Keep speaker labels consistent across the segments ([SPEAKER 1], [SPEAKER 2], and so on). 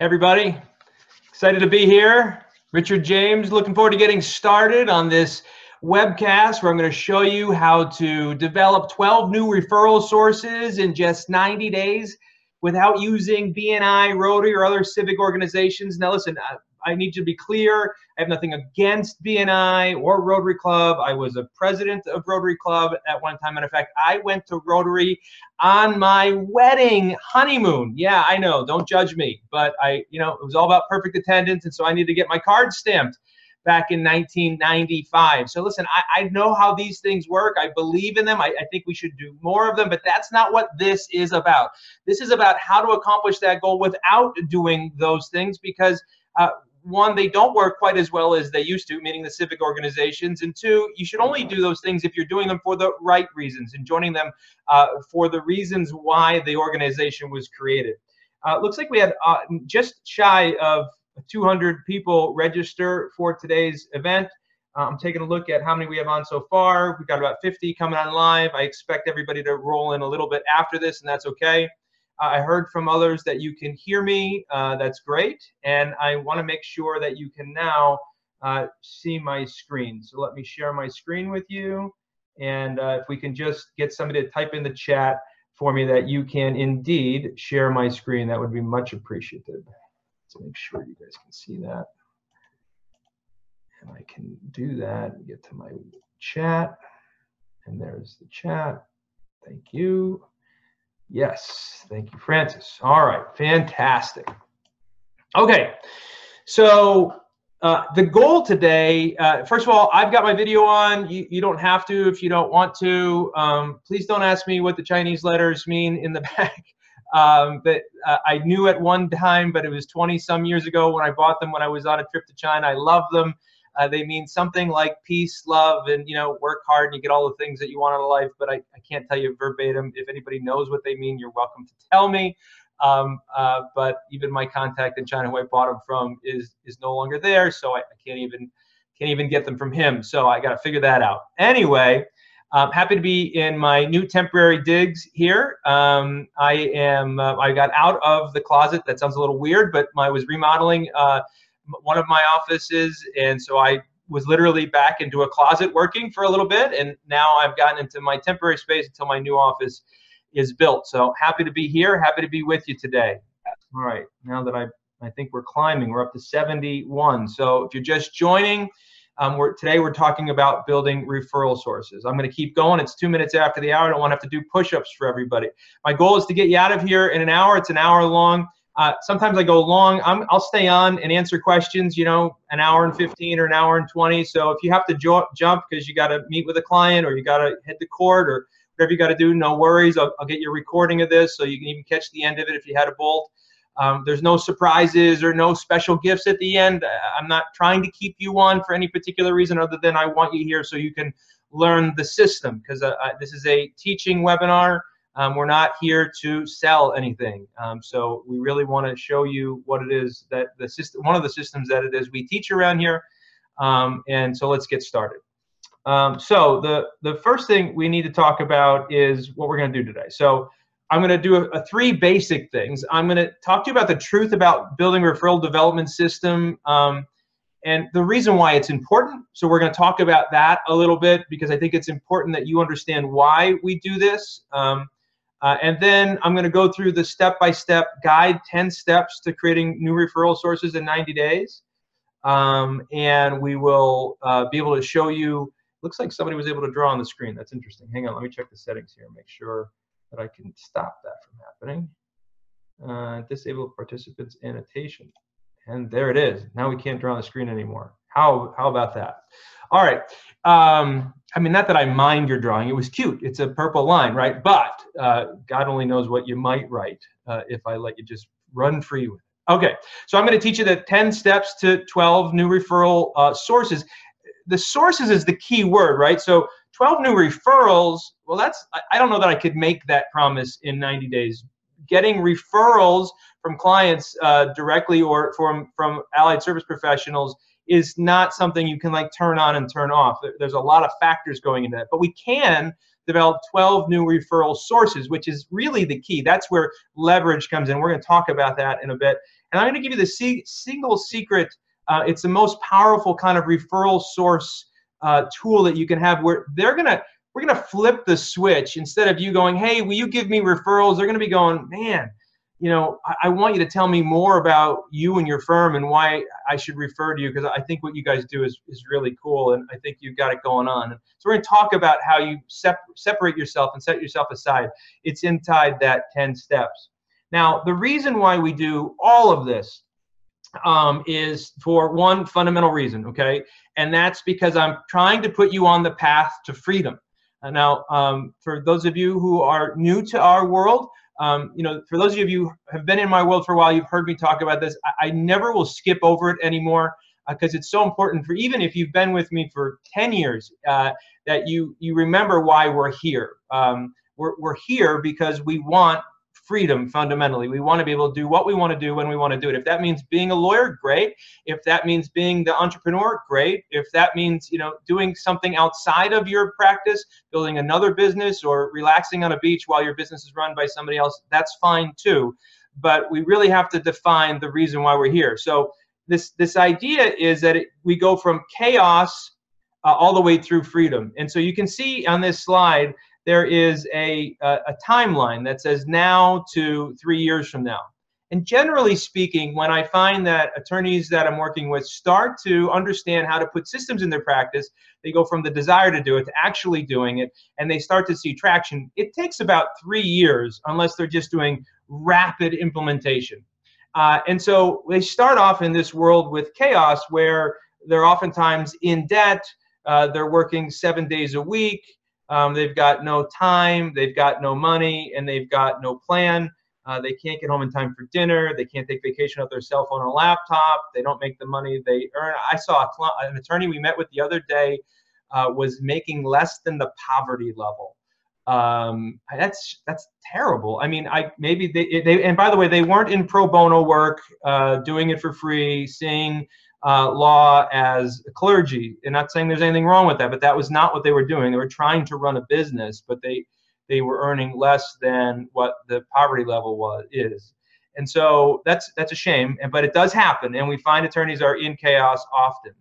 [SPEAKER 1] everybody. Excited to be here. Richard James, looking forward to getting started on this webcast where I'm going to show you how to develop 12 new referral sources in just 90 days without using BNI, Rotary, or other civic organizations. Now, listen, uh, I need to be clear. I have nothing against BNI or Rotary Club. I was a president of Rotary Club at one time. And in fact, I went to Rotary on my wedding honeymoon. Yeah, I know. Don't judge me. But I, you know, it was all about perfect attendance. And so I need to get my card stamped back in 1995. So listen, I, I know how these things work. I believe in them. I, I think we should do more of them, but that's not what this is about. This is about how to accomplish that goal without doing those things because uh, one, they don't work quite as well as they used to, meaning the civic organizations. And two, you should only do those things if you're doing them for the right reasons and joining them uh, for the reasons why the organization was created. Uh, looks like we had uh, just shy of 200 people register for today's event. Uh, I'm taking a look at how many we have on so far. We've got about 50 coming on live. I expect everybody to roll in a little bit after this, and that's okay. I heard from others that you can hear me. Uh, that's great. And I want to make sure that you can now uh, see my screen. So let me share my screen with you. And uh, if we can just get somebody to type in the chat for me that you can indeed share my screen, that would be much appreciated. Let's make sure you guys can see that. And I can do that, get to my chat. And there's the chat. Thank you. Yes, thank you, Francis. All right, fantastic. Okay, so uh, the goal today, uh, first of all, I've got my video on. You, you don't have to if you don't want to. Um, please don't ask me what the Chinese letters mean in the back. Um, that uh, I knew at one time, but it was 20 some years ago when I bought them when I was on a trip to China. I love them. Uh, they mean something like peace, love, and you know, work hard and you get all the things that you want out of life. But I, I can't tell you verbatim. If anybody knows what they mean, you're welcome to tell me. Um, uh, but even my contact in China, who I bought them from, is is no longer there, so I, I can't even can't even get them from him. So I got to figure that out. Anyway, I'm happy to be in my new temporary digs here. Um, I am. Uh, I got out of the closet. That sounds a little weird, but I was remodeling. Uh, one of my offices, and so I was literally back into a closet working for a little bit, and now I've gotten into my temporary space until my new office is built. So happy to be here, happy to be with you today. All right, now that I I think we're climbing, we're up to 71. So if you're just joining, um, we're, today we're talking about building referral sources. I'm going to keep going. It's two minutes after the hour. I don't want to have to do push-ups for everybody. My goal is to get you out of here in an hour. It's an hour long. Uh, sometimes I go long. i will stay on and answer questions, you know, an hour and 15 or an hour and 20. So if you have to jo- jump because you got to meet with a client or you got to head to court or whatever you got to do, no worries. I'll, I'll, get your recording of this so you can even catch the end of it if you had a bolt. Um, there's no surprises or no special gifts at the end. I'm not trying to keep you on for any particular reason other than I want you here so you can learn the system because uh, this is a teaching webinar. Um, we're not here to sell anything. Um, so we really want to show you what it is that the system, one of the systems that it is we teach around here. Um, and so let's get started. Um, so the, the first thing we need to talk about is what we're going to do today. So I'm going to do a, a three basic things. I'm going to talk to you about the truth about building referral development system um, and the reason why it's important. So we're going to talk about that a little bit because I think it's important that you understand why we do this. Um, uh, and then I'm going to go through the step-by-step guide, 10 steps to creating new referral sources in 90 days. Um, and we will uh, be able to show you, looks like somebody was able to draw on the screen. That's interesting. Hang on, let me check the settings here, make sure that I can stop that from happening. Uh, disable participants annotation. And there it is. Now we can't draw on the screen anymore. How, how about that? All right. Um, I mean, not that I mind your drawing. It was cute. It's a purple line, right? But uh, God only knows what you might write uh, if I let you just run free with it. Okay, so I'm going to teach you the 10 steps to 12 new referral uh, sources. The sources is the key word, right? So 12 new referrals, well, that's, I don't know that I could make that promise in 90 days. Getting referrals from clients uh, directly or from, from allied service professionals is not something you can like turn on and turn off. There's a lot of factors going into that. But we can develop 12 new referral sources, which is really the key. That's where leverage comes in. We're going to talk about that in a bit. And I'm going to give you the single secret. Uh, it's the most powerful kind of referral source uh, tool that you can have where they're going to, we're going to flip the switch. Instead of you going, hey, will you give me referrals? They're going to be going, man, you know, I, I, want you to tell me more about you and your firm and why I should refer to you because I think what you guys do is, is really cool and I think you've got it going on. So we're going to talk about how you sep- separate yourself and set yourself aside. It's inside that 10 steps. Now, the reason why we do all of this um, is for one fundamental reason, okay? And that's because I'm trying to put you on the path to freedom. Now, um, for those of you who are new to our world, um, you know, for those of you who have been in my world for a while, you've heard me talk about this. I, I never will skip over it anymore because uh, it's so important for even if you've been with me for 10 years, uh, that you you remember why we're here. Um, we're, we're here because we want freedom fundamentally. We want to be able to do what we want to do when we want to do it. If that means being a lawyer, great. If that means being the entrepreneur, great. If that means, you know, doing something outside of your practice, building another business or relaxing on a beach while your business is run by somebody else, that's fine too. But we really have to define the reason why we're here. So this this idea is that it, we go from chaos uh, all the way through freedom. And so you can see on this slide there is a, a, a timeline that says now to three years from now. And generally speaking, when I find that attorneys that I'm working with start to understand how to put systems in their practice, they go from the desire to do it to actually doing it, and they start to see traction. It takes about three years unless they're just doing rapid implementation. Uh, and so they start off in this world with chaos where they're oftentimes in debt, uh, they're working seven days a week, um, they've got no time, they've got no money, and they've got no plan. Uh, they can't get home in time for dinner. They can't take vacation off their cell phone or laptop. They don't make the money they earn. I saw an attorney we met with the other day uh, was making less than the poverty level. Um, that's that's terrible. I mean, I maybe they, they and by the way, they weren't in pro bono work, uh, doing it for free, seeing uh, law as clergy. And not saying there's anything wrong with that, but that was not what they were doing. They were trying to run a business, but they they were earning less than what the poverty level was is. And so that's that's a shame, but it does happen, and we find attorneys are in chaos often.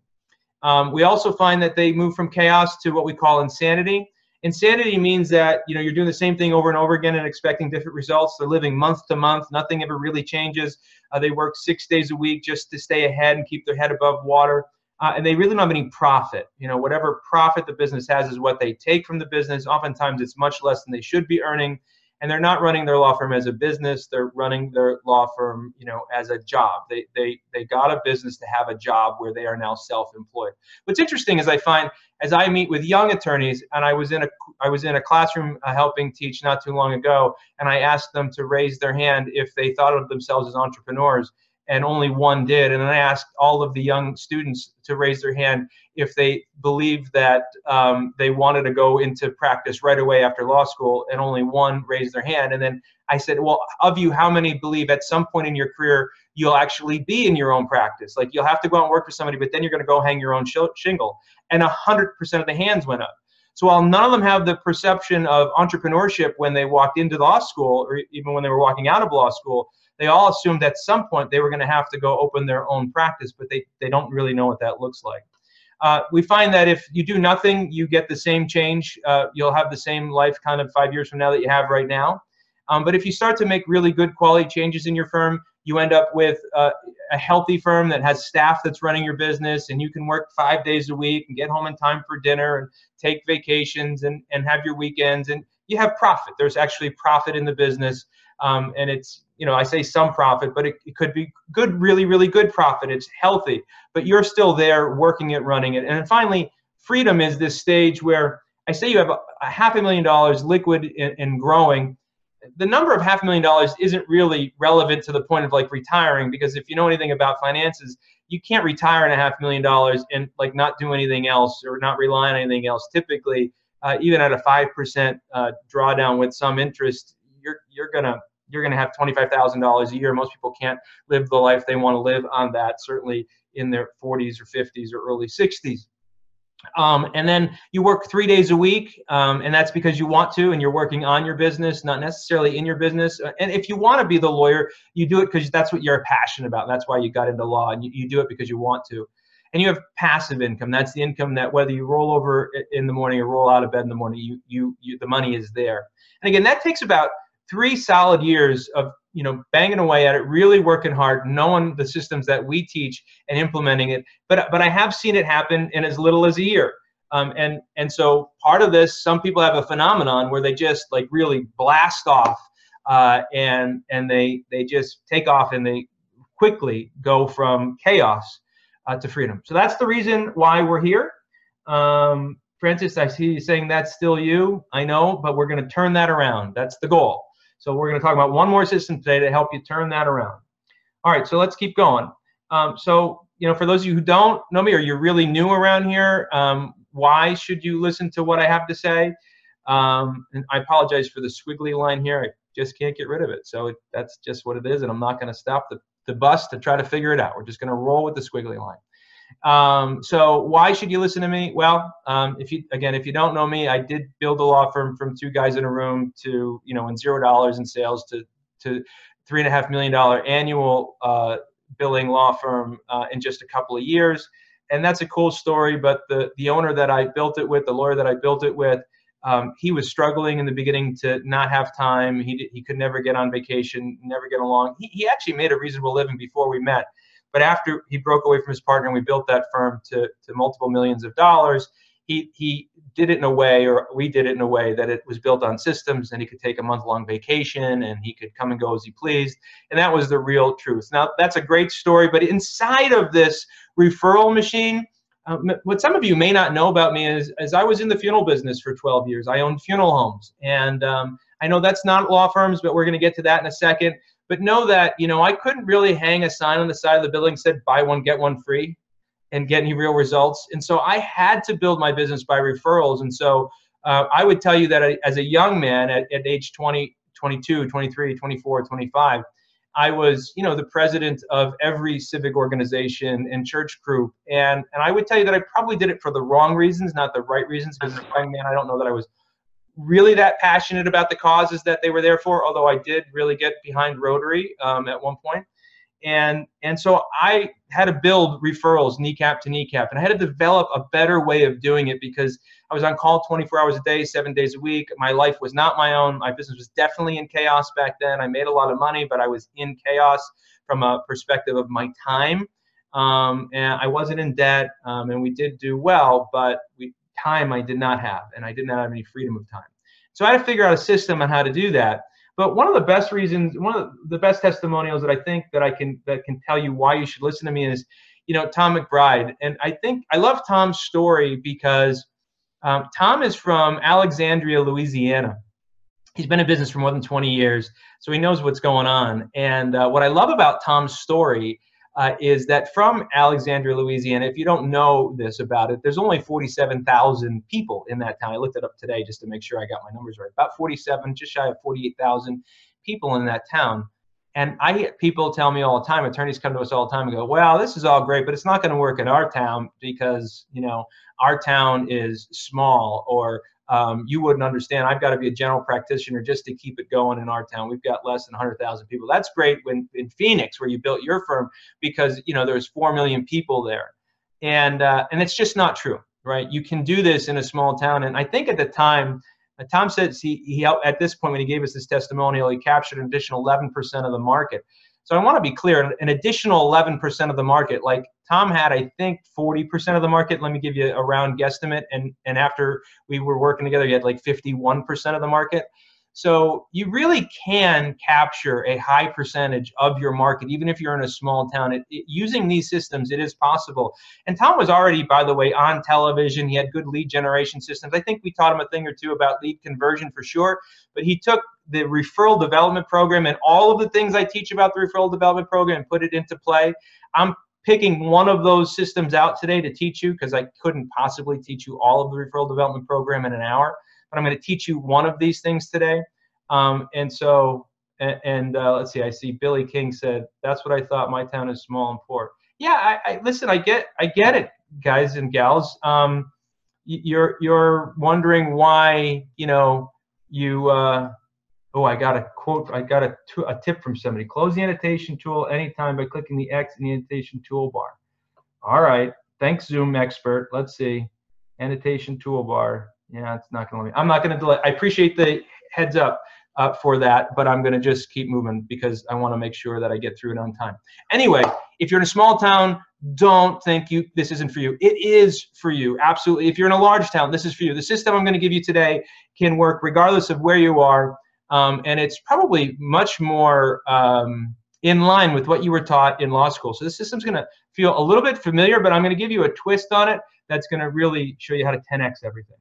[SPEAKER 1] Um, we also find that they move from chaos to what we call insanity. Insanity means that you know you're doing the same thing over and over again and expecting different results. They're living month to month. Nothing ever really changes. Uh, they work six days a week just to stay ahead and keep their head above water. Uh, and they really don't have any profit. You know, whatever profit the business has is what they take from the business. Oftentimes, it's much less than they should be earning and they're not running their law firm as a business. They're running their law firm you know as a job. They they they got a business to have a job where they are now self-employed. What's interesting is i find as i meet with young attorneys and i was in a i was in a classroom uh, helping teach not too long ago and i asked them to raise their hand if they thought of themselves as entrepreneurs and only one did. And then I asked all of the young students to raise their hand if they believed that um, they wanted to go into practice right away after law school, and only one raised their hand. And then I said, Well, of you, how many believe at some point in your career you'll actually be in your own practice? Like you'll have to go out and work for somebody, but then you're going to go hang your own shingle. And 100% of the hands went up. So while none of them have the perception of entrepreneurship when they walked into law school, or even when they were walking out of law school, they all assumed at some point they were going to have to go open their own practice, but they, they don't really know what that looks like. Uh, we find that if you do nothing, you get the same change. Uh, you'll have the same life kind of five years from now that you have right now. Um, but if you start to make really good quality changes in your firm, you end up with uh, a healthy firm that has staff that's running your business and you can work five days a week and get home in time for dinner and take vacations and, and have your weekends and you have profit. There's actually profit in the business. Um, and it's you know, I say some profit, but it, it, could be good, really, really good profit. It's healthy, but you're still there working it, running it. And then finally, freedom is this stage where I say you have a, a half a million dollars liquid and growing. The number of half a million dollars isn't really relevant to the point of like retiring because if you know anything about finances, you can't retire in a half million dollars and like not do anything else or not rely on anything else. Typically, uh, even at a five percent uh, drawdown with some interest, you're you're gonna you're to have $25,000 a year. Most people can't live the life they want to live on that, certainly in their 40s or 50s or early 60s. Um, and then you work three days a week, um, and that's because you want to, and you're working on your business, not necessarily in your business. Uh, and if you want to be the lawyer, you do it because that's what you're passionate about. That's why you got into law, and you, you do it because you want to. And you have passive income. That's the income that whether you roll over in the morning or roll out of bed in the morning, you, you, you the money is there. And again, that takes about three solid years of you know banging away at it really working hard knowing the systems that we teach and implementing it. But but i have seen it happen in as little as a year. Um, and and so part of this some people have a phenomenon where they just like really blast off uh, and and they they just take off and they quickly go from chaos uh, to freedom. So that's the reason why we're here. Um, francis i see you saying that's still you. I know but we're going to turn that around. That's the goal so we're going to talk about one more system today to help you turn that around. All right, so let's keep going. Um, so, you know, for those of you who don't know me or you're really new around here, um, why should you listen to what I have to say? Um, and I apologize for the squiggly line here. I just can't get rid of it. So it, that's just what it is, and I'm not going to stop the, the bus to try to figure it out. We're just going to roll with the squiggly line. Um, so why should you listen to me? Well, um, if you again, if you don't know me, I did build a law firm from two guys in a room to you know in zero dollars in sales to to three and a half million dollar annual uh, billing law firm uh, in just a couple of years, and that's a cool story. But the the owner that I built it with, the lawyer that I built it with. Um, he was struggling in the beginning to not have time. He, he could never get on vacation, never get along. He, he actually made a reasonable living before we met but after he broke away from his partner and we built that firm to, to multiple millions of dollars, he, he did it in a way, or we did it in a way that it was built on systems and he could take a month long vacation and he could come and go as he pleased. And that was the real truth. Now, that's a great story, but inside of this referral machine, um, what some of you may not know about me is, is I was in the funeral business for 12 years. I owned funeral homes. And um, I know that's not law firms, but we're going to get to that in a second. But know that, you know, I couldn't really hang a sign on the side of the building said buy one, get one free and get any real results. And so I had to build my business by referrals. And so uh, I would tell you that I, as a young man at, at age 20, 22, 23, 24, 25, I was, you know, the president of every civic organization and church group. And, and I would tell you that I probably did it for the wrong reasons, not the right reasons. Because as a young man, I don't know that I was really that passionate about the causes that they were there for, although I did really get behind Rotary um, at one point. And, and so I had to build referrals kneecap to kneecap, and I had to develop a better way of doing it because I was on call 24 hours a day, seven days a week. My life was not my own. My business was definitely in chaos back then. I made a lot of money, but I was in chaos from a perspective of my time. Um, and I wasn't in debt, um, and we did do well, but we time I did not have, and I did not have any freedom of time. So I had to figure out a system on how to do that. But one of the best reasons, one of the best testimonials that I think that I can that can tell you why you should listen to me is, you know, Tom McBride. And I think I love Tom's story because um, Tom is from Alexandria, Louisiana. He's been in business for more than 20 years, so he knows what's going on. And uh, what I love about Tom's story uh, is that from Alexandria, Louisiana, if you don't know this about it, there's only 47,000 people in that town. I looked it up today just to make sure I got my numbers right. About 47, just shy of 48,000 people in that town. And I get people tell me all the time, attorneys come to us all the time and go, well, this is all great, but it's not going to work in our town because, you know, our town is small or um, you wouldn't understand. I've got to be a general practitioner just to keep it going in our town. We've got less than 100,000 people. That's great when in Phoenix, where you built your firm, because you know there's four million people there, and uh, and it's just not true, right? You can do this in a small town, and I think at the time. Uh, Tom says he, he at this point when he gave us this testimonial, he captured an additional 11% of the market. So I want to be clear, an additional 11% of the market, like Tom had, I think, 40% of the market. Let me give you a round guesstimate. And, and after we were working together, he had like 51% of the market. So you really can capture a high percentage of your market, even if you're in a small town. It, it, using these systems, it is possible. And Tom was already, by the way, on television. He had good lead generation systems. I think we taught him a thing or two about lead conversion for sure. But he took the referral development program and all of the things I teach about the referral development program and put it into play. I'm picking one of those systems out today to teach you because I couldn't possibly teach you all of the referral development program in an hour but I'm going to teach you one of these things today. Um, and so, and, and uh, let's see, I see Billy King said, that's what I thought. My town is small and poor. Yeah, I, I listen, I get, I get it, guys and gals. Um, you're you're wondering why you know you uh, oh I got a quote I got a, a tip from somebody close the annotation tool anytime by clicking the X in the annotation toolbar all right thanks Zoom expert let's see annotation toolbar yeah it's not gonna let me I'm not gonna delay I appreciate the heads up uh, for that, but I'm going to just keep moving because I want to make sure that I get through it on time. Anyway, if you're in a small town, don't think you this isn't for you. It is for you, absolutely. If you're in a large town, this is for you. The system I'm going to give you today can work regardless of where you are, um, and it's probably much more um, in line with what you were taught in law school. So the system's going to feel a little bit familiar, but I'm going to give you a twist on it that's going to really show you how to 10x everything.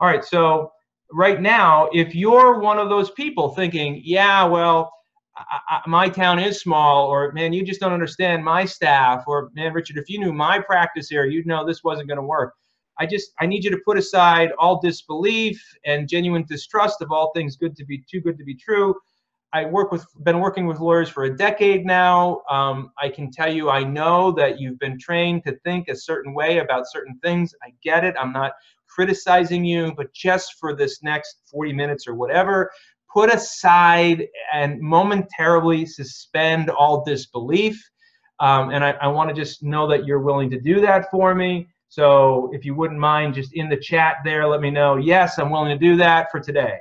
[SPEAKER 1] All right, so right now, if you're one of those people thinking, yeah, well, I, I, my town is small, or man, you just don't understand my staff, or man, Richard, if you knew my practice area, you'd know this wasn't going to work. I just I need you to put aside all disbelief and genuine distrust of all things good to be too good to be true. I work with been working with lawyers for a decade now. Um, I can tell you I know that you've been trained to think a certain way about certain things. I get it. I'm not criticizing you, but just for this next 40 minutes or whatever, put aside and momentarily suspend all disbelief. Um, and I, I want to just know that you're willing to do that for me. So if you wouldn't mind just in the chat there, let me know, yes, I'm willing to do that for today.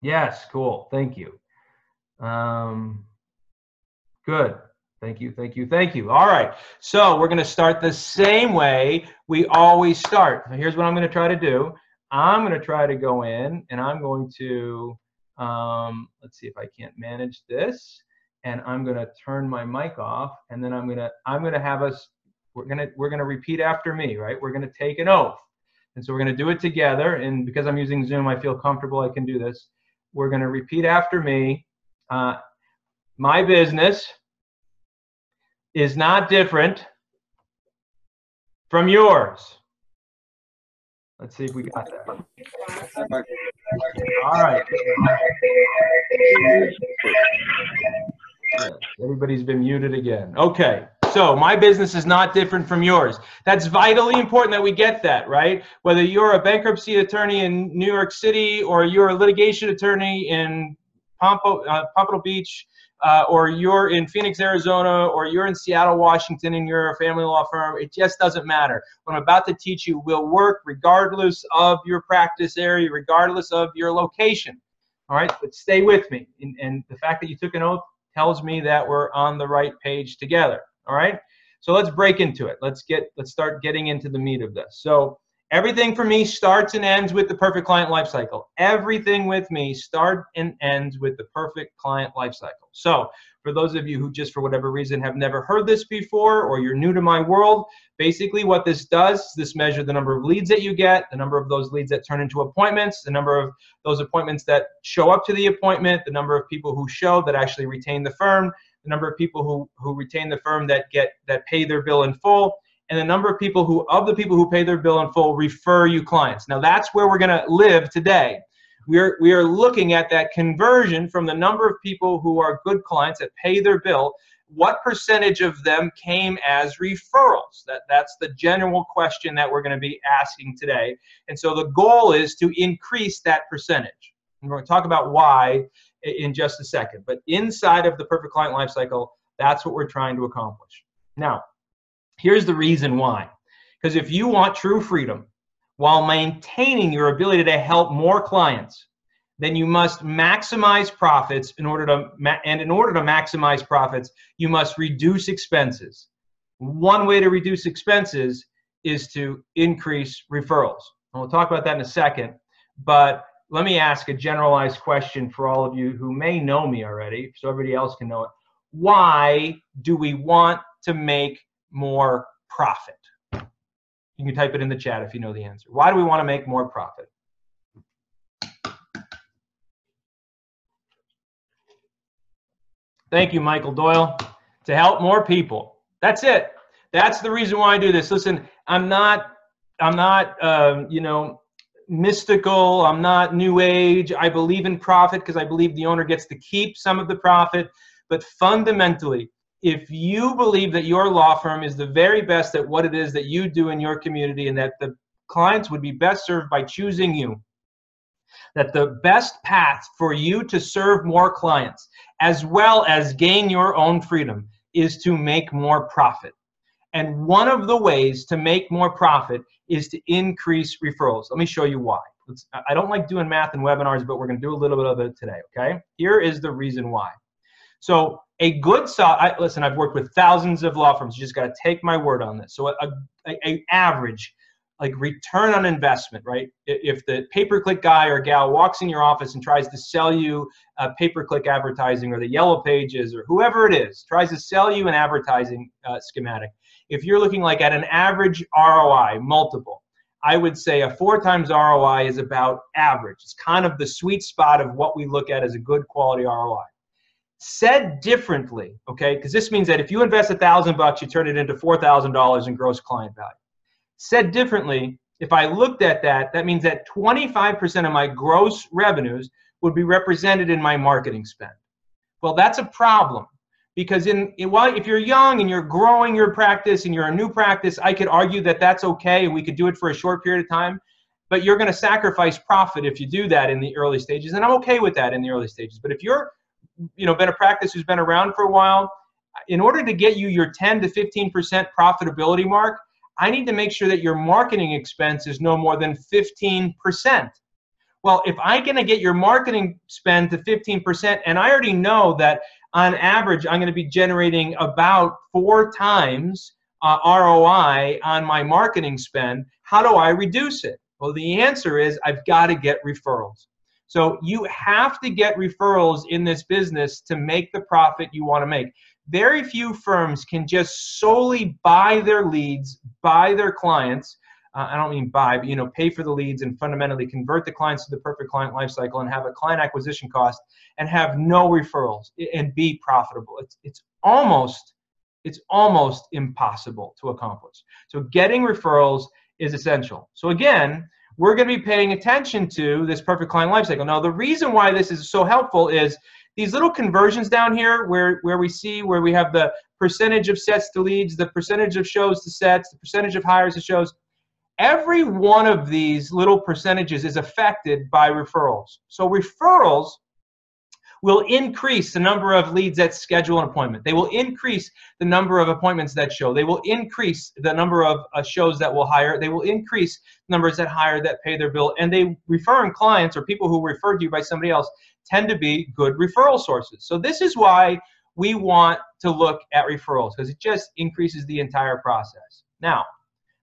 [SPEAKER 1] Yes, cool. Thank you. Um, good. Thank you, thank you, thank you. All right, so we're gonna start the same way we always start. Now here's what I'm gonna try to do. I'm gonna try to go in and I'm going to, um, let's see if I can't manage this. And I'm gonna turn my mic off and then I'm gonna, I'm gonna have us, we're gonna, we're gonna repeat after me, right? We're gonna take an oath. And so we're gonna do it together. And because I'm using Zoom, I feel comfortable I can do this. We're gonna repeat after me. Uh, my business, is not different from yours. Let's see if we got that. All right. Everybody's been muted again. Okay. So my business is not different from yours. That's vitally important that we get that, right? Whether you're a bankruptcy attorney in New York City or you're a litigation attorney in Pompo, uh, Pompano Beach, uh, or you're in Phoenix, Arizona, or you're in Seattle, Washington, and you're a family law firm, it just doesn't matter. What I'm about to teach you will work regardless of your practice area, regardless of your location. All right, but stay with me. And, and the fact that you took an oath tells me that we're on the right page together. All right, so let's break into it. Let's get let's start getting into the meat of this. So Everything for me starts and ends with the perfect client lifecycle. Everything with me starts and ends with the perfect client lifecycle. So, for those of you who just for whatever reason have never heard this before or you're new to my world, basically what this does, this measures the number of leads that you get, the number of those leads that turn into appointments, the number of those appointments that show up to the appointment, the number of people who show that actually retain the firm, the number of people who who retain the firm that get that pay their bill in full and the number of people who, of the people who pay their bill in full, refer you clients. Now that's where we're going to live today. We're, we are looking at that conversion from the number of people who are good clients that pay their bill. What percentage of them came as referrals? That, that's the general question that we're going to be asking today. And so the goal is to increase that percentage. And we're going to talk about why in just a second. But inside of the perfect client lifecycle, that's what we're trying to accomplish. Now, Here's the reason why. Because if you want true freedom while maintaining your ability to help more clients, then you must maximize profits in order to and in order to maximize profits, you must reduce expenses. One way to reduce expenses is to increase referrals. And we'll talk about that in a second, but let me ask a generalized question for all of you who may know me already, so everybody else can know it. Why do we want to make more profit? You can type it in the chat if you know the answer. Why do we want to make more profit? Thank you, Michael Doyle. To help more people. That's it. That's the reason why I do this. Listen, I'm not, I'm not, um, you know, mystical. I'm not new age. I believe in profit because I believe the owner gets to keep some of the profit. But fundamentally, if you believe that your law firm is the very best at what it is that you do in your community and that the clients would be best served by choosing you, that the best path for you to serve more clients as well as gain your own freedom is to make more profit. And one of the ways to make more profit is to increase referrals. Let me show you why. I don't like doing math and webinars, but we're going to do a little bit of it today, okay? Here is the reason why. So a good saw. I, listen, I've worked with thousands of law firms. You just got to take my word on this. So a, a, a average like return on investment, right? If the pay-per-click guy or gal walks in your office and tries to sell you pay-per-click advertising or the yellow pages or whoever it is tries to sell you an advertising uh, schematic, if you're looking like at an average ROI multiple, I would say a four times ROI is about average. It's kind of the sweet spot of what we look at as a good quality ROI. Said differently, okay, because this means that if you invest a thousand bucks, you turn it into four thousand dollars in gross client value. Said differently, if I looked at that, that means that 25% of my gross revenues would be represented in my marketing spend. Well, that's a problem because in, in if you're young and you're growing your practice and you're a new practice, I could argue that that's okay and we could do it for a short period of time. But you're going to sacrifice profit if you do that in the early stages, and I'm okay with that in the early stages. But if you're you know been a practice who's been around for a while. In order to get you your 10 to 15% profitability mark i need to make sure that your marketing expense is no more than 15% well if i'm going to get your marketing spend to 15% and i already know that on average i'm going to be generating about four times uh, roi on my marketing spend how do i reduce it? Well the answer is i've got to get referrals so you have to get referrals in this business to make the profit you want to make. Very few firms can just solely buy their leads, buy their clients. Uh, I don't mean buy, but you know, pay for the leads and fundamentally convert the clients to the perfect client lifecycle and have a client acquisition cost and have no referrals and be profitable. It's it's almost it's almost impossible to accomplish. So getting referrals is essential. So again, we're going to be paying attention to this perfect client lifecycle. Now, the reason why this is so helpful is these little conversions down here where, where we see where we have the percentage of sets to leads, the percentage of shows to sets, the percentage of hires to shows. Every one of these little percentages is affected by referrals. So referrals will increase the number of leads that schedule an appointment. They will increase the number of appointments that show. They will increase the number of uh, shows that will hire. They will increase numbers that hire that pay their bill. And they referring clients or people who referred to you by somebody else tend to be good referral sources. So this is why we want to look at referrals because it just increases the entire process. Now,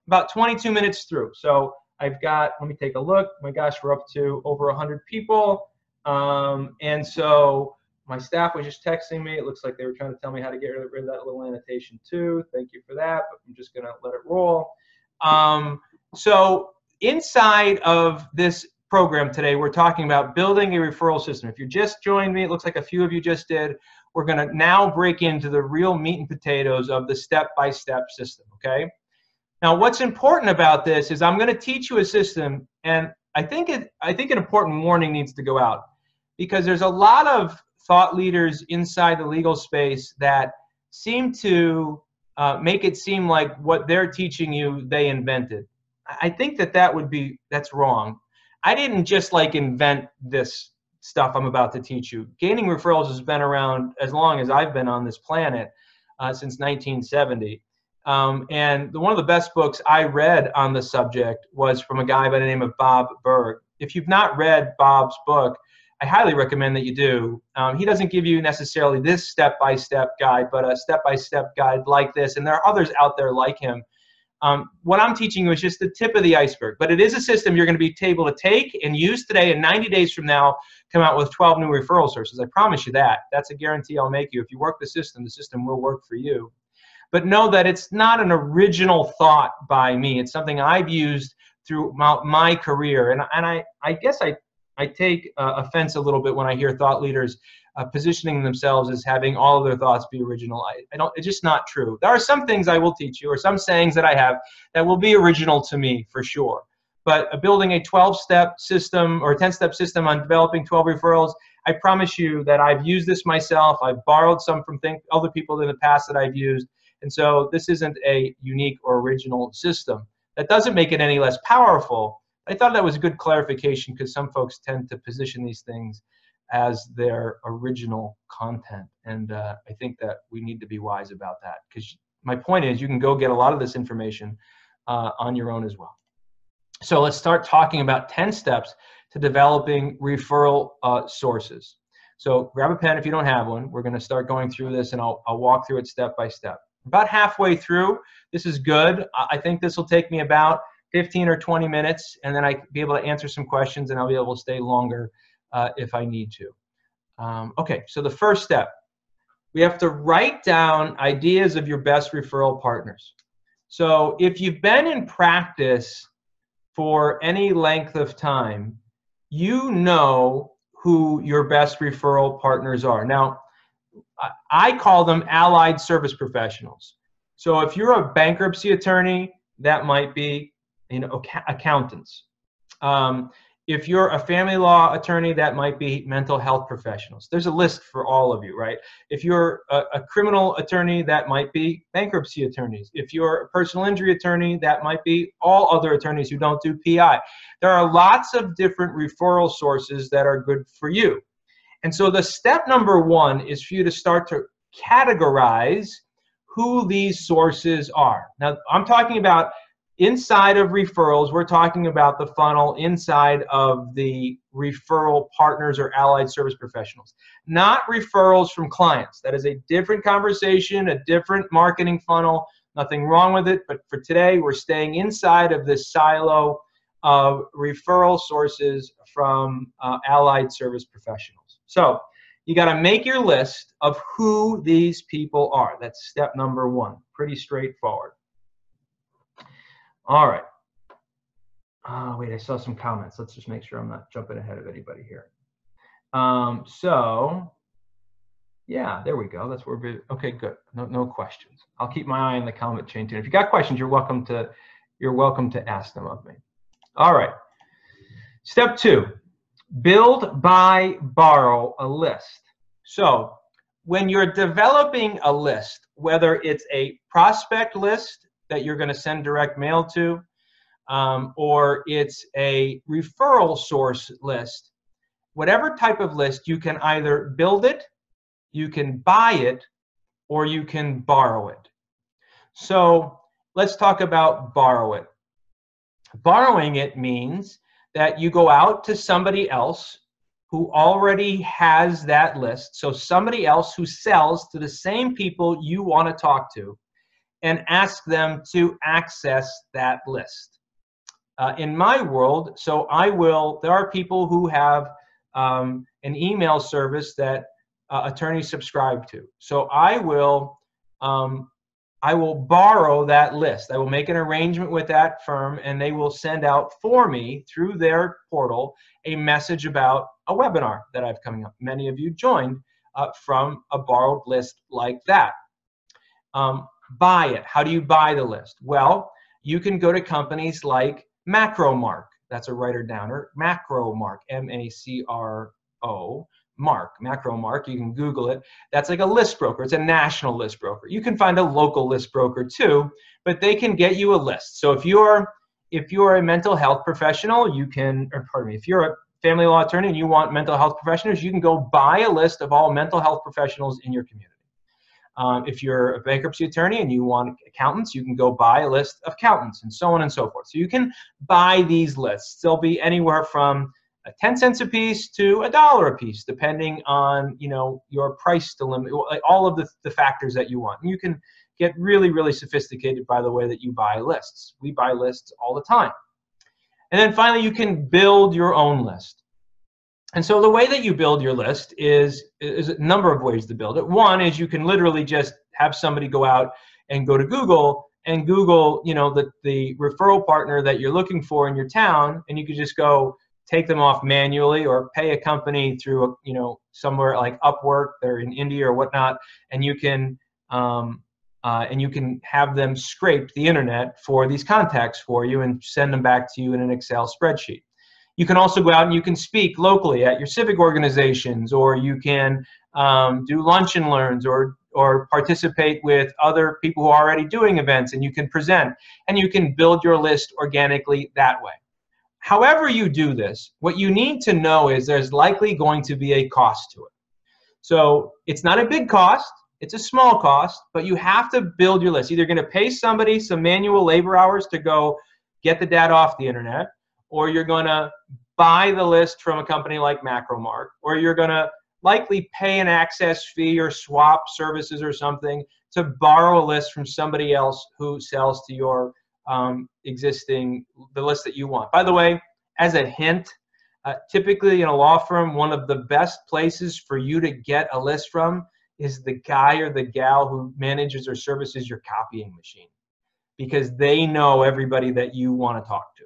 [SPEAKER 1] about 22 minutes through. So I've got, let me take a look. My gosh, we're up to over 100 people. Um, and so my staff was just texting me. It looks like they were trying to tell me how to get rid of that little annotation too. Thank you for that, but I'm just to let it roll. Um, so inside of this program today, we're talking about building a referral system. If you just joined me, it looks like a few of you just did. We're to now break into the real meat and potatoes of the step-by-step -step system, okay? Now, what's important about this is I'm to teach you a system, and I think it, I think an important warning needs to go out because there's a lot of thought leaders inside the legal space that seem to uh, make it seem like what they're teaching you they invented. I think that that would be that's wrong. I didn't just like invent this stuff I'm about to teach you. Gaining referrals has been around as long as I've been on this planet uh, since 1970. Um, and the, one of the best books I read on the subject was from a guy by the name of Bob Burg. If you've not read Bob's book, I highly recommend that you do. Um, he doesn't give you necessarily this step by step guide, but a step by step guide like this. And there are others out there like him. Um, what I'm teaching you is just the tip of the iceberg, but it is a system you're going to be able to take and use today. And 90 days from now, come out with 12 new referral sources. I promise you that. That's a guarantee I'll make you. If you work the system, the system will work for you but know that it's not an original thought by me. It's something I've used through my, my career. And, and I, I guess I, I take uh, offense a little bit when I hear thought leaders uh, positioning themselves as having all of their thoughts be original. I, I don't, it's just not true. There are some things I will teach you or some sayings that I have that will be original to me for sure. But uh, building a 12 step system or 10 step system on developing 12 referrals, I promise you that I've used this myself. I've borrowed some from think, other people in the past that I've used. And so this isn't a unique or original system. That doesn't make it any less powerful. I thought that was a good clarification because some folks tend to position these things as their original content. And uh, I think that we need to be wise about that because my point is you can go get a lot of this information uh, on your own as well. So let's start talking about 10 steps to developing referral uh, sources. So grab a pen if you don't have one. We're going to start going through this and I'll, I'll walk through it step by step. About halfway through, this is good. I think this will take me about 15 or 20 minutes and then I will be able to answer some questions and I'll be able to stay longer uh, if I need to. Um, okay, so the first step, we have to write down ideas of your best referral partners. So if you've been in practice for any length of time, you know who your best referral partners are. Now, I call them allied service professionals. So if you're a bankruptcy attorney, that might be you know accountants. Um, if you're a family law attorney, that might be mental health professionals. There's a list for all of you, right? If you're a, a, criminal attorney, that might be bankruptcy attorneys. If you're a personal injury attorney, that might be all other attorneys who don't do PI. There are lots of different referral sources that are good for you. And so the step number one is for you to start to categorize who these sources are. Now, I'm talking about Inside of referrals, we're talking about the funnel inside of the referral partners or allied service professionals, not referrals from clients. That is a different conversation, a different marketing funnel. Nothing wrong with it, but for today, we're staying inside of this silo of referral sources from uh, allied service professionals. So you got to make your list of who these people are. That's step number one. Pretty straightforward. All right. Uh, wait, I saw some comments. Let's just make sure I'm not jumping ahead of anybody here. Um, so, yeah, there we go. That's where we okay, good. No, no questions. I'll keep my eye on the comment chain too. If you got questions, you're welcome to you're welcome to ask them of me. All right. Step two, build, buy, borrow a list. So when you're developing a list, whether it's a prospect list that you're going to send direct mail to, um, or it's a referral source list, whatever type of list, you can either build it, you can buy it, or you can borrow it. So let's talk about borrow it. Borrowing it means that you go out to somebody else who already has that list. So somebody else who sells to the same people you want to talk to and ask them to access that list. Uh, in my world, so I will, there are people who have um, an email service that uh, attorneys subscribe to. So I will, um, I will borrow that list. I will make an arrangement with that firm and they will send out for me through their portal a message about a webinar that I've coming up. Many of you joined uh, from a borrowed list like that. Um, buy it. How do you buy the list? Well, you can go to companies like Macromark. That's a writer downer. Macromark, M A C R O, Mark, Macro Mark. You can Google it. That's like a list broker. It's a national list broker. You can find a local list broker too, but they can get you a list. So if you're if you're a mental health professional, you can, or pardon me, if you're a family law attorney and you want mental health professionals, you can go buy a list of all mental health professionals in your community. Um, if you're a bankruptcy attorney and you want accountants, you can go buy a list of accountants and so on and so forth. So you can buy these lists. They'll be anywhere from 10 cents a piece to a dollar a piece, depending on you know your price to limit, all of the, the factors that you want. And you can get really, really sophisticated by the way that you buy lists. We buy lists all the time. And then finally, you can build your own list. And so the way that you build your list is, is a number of ways to build it. One is you can literally just have somebody go out and go to Google and Google, you know, the, the referral partner that you're looking for in your town, and you could just go take them off manually or pay a company through, you know, somewhere like Upwork, they're in India or whatnot, and you can um, uh, and you can have them scrape the internet for these contacts for you and send them back to you in an Excel spreadsheet. you can also go out and you can speak locally at your civic organizations, or you can um, do lunch and learns, or or participate with other people who are already doing events, and you can present, and you can build your list organically that way. However you do this, what you need to know is there's likely going to be a cost to it. So it's not a big cost, it's a small cost, but you have to build your list. Either you're going to pay somebody some manual labor hours to go get the data off the internet, or you're going to buy the list from a company like Macromark, or you're going to likely pay an access fee or swap services or something to borrow a list from somebody else who sells to your um, existing the list that you want. By the way, as a hint, uh, typically in a law firm, one of the best places for you to get a list from is the guy or the gal who manages or services your copying machine because they know everybody that you want to talk to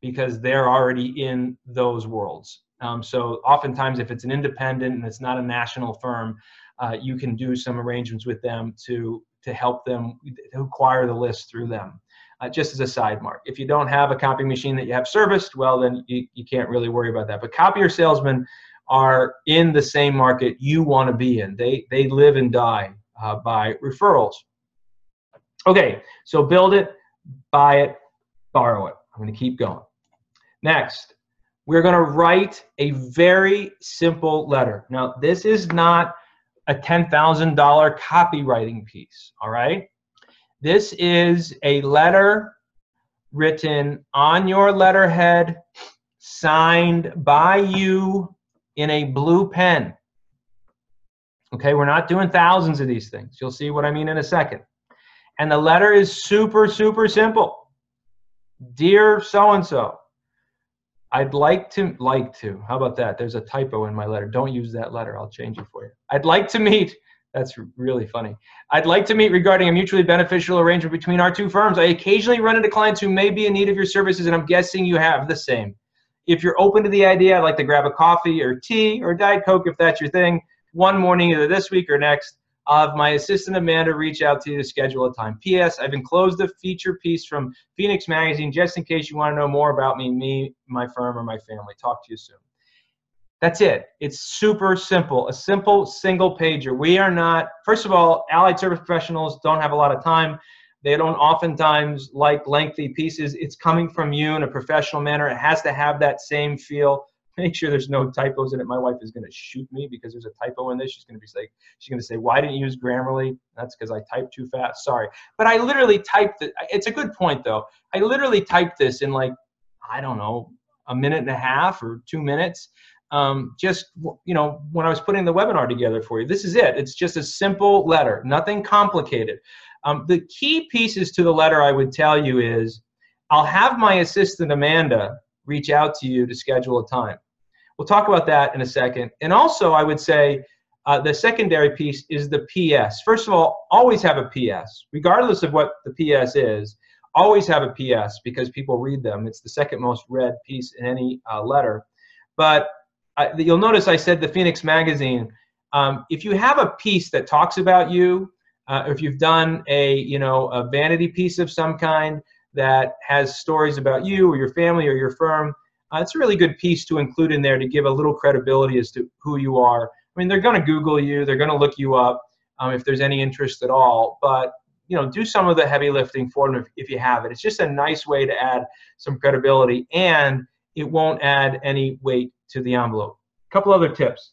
[SPEAKER 1] because they're already in those worlds. Um, so oftentimes, if it's an independent and it's not a national firm, uh, you can do some arrangements with them to to help them to acquire the list through them. Uh, just as a side mark, if you don't have a copying machine that you have serviced, well, then you, you can't really worry about that. But copier salesmen are in the same market you want to be in. They they live and die uh, by referrals. Okay, so build it, buy it, borrow it. I'm going to keep going. Next, we're going to write a very simple letter. Now, this is not a $10,000 copywriting piece, all right? This is a letter written on your letterhead, signed by you in a blue pen. Okay, we're not doing thousands of these things. You'll see what I mean in a second. And the letter is super, super simple. Dear so and so, I'd like to, like to, how about that? There's a typo in my letter. Don't use that letter. I'll change it for you. I'd like to meet, that's really funny. I'd like to meet regarding a mutually beneficial arrangement between our two firms. I occasionally run into clients who may be in need of your services, and I'm guessing you have the same. If you're open to the idea, I'd like to grab a coffee or tea or Diet Coke if that's your thing, one morning either this week or next. I'll have my assistant Amanda reach out to you to schedule a time. P.S. I've enclosed a feature piece from Phoenix Magazine just in case you want to know more about me, me, my firm, or my family. Talk to you soon. That's it. It's super simple. A simple single pager. We are not, first of all, allied service professionals don't have a lot of time. They don't oftentimes like lengthy pieces. It's coming from you in a professional manner. It has to have that same feel make sure there's no typos in it. My wife is going to shoot me because there's a typo in this. She's going to be like, she's going to say, why didn't you use Grammarly? That's because I typed too fast. Sorry. But I literally typed it. It's a good point though. I literally typed this in like, I don't know, a minute and a half or two minutes. Um, just, you know, when I was putting the webinar together for you, this is it. It's just a simple letter, nothing complicated. Um, the key pieces to the letter I would tell you is I'll have my assistant Amanda reach out to you to schedule a time. We'll talk about that in a second. And also, I would say uh, the secondary piece is the PS. First of all, always have a PS, regardless of what the PS is. Always have a PS because people read them. It's the second most read piece in any uh, letter. But you'll notice I said the Phoenix Magazine. Um, if you have a piece that talks about you, uh, if you've done a you know a vanity piece of some kind that has stories about you or your family or your firm, uh, it's a really good piece to include in there to give a little credibility as to who you are. I mean, they're going to Google you, they're going to look you up um, if there's any interest at all, but you know, do some of the heavy lifting for them if, if you have it. It's just a nice way to add some credibility, and it won't add any weight to the envelope. A couple other tips.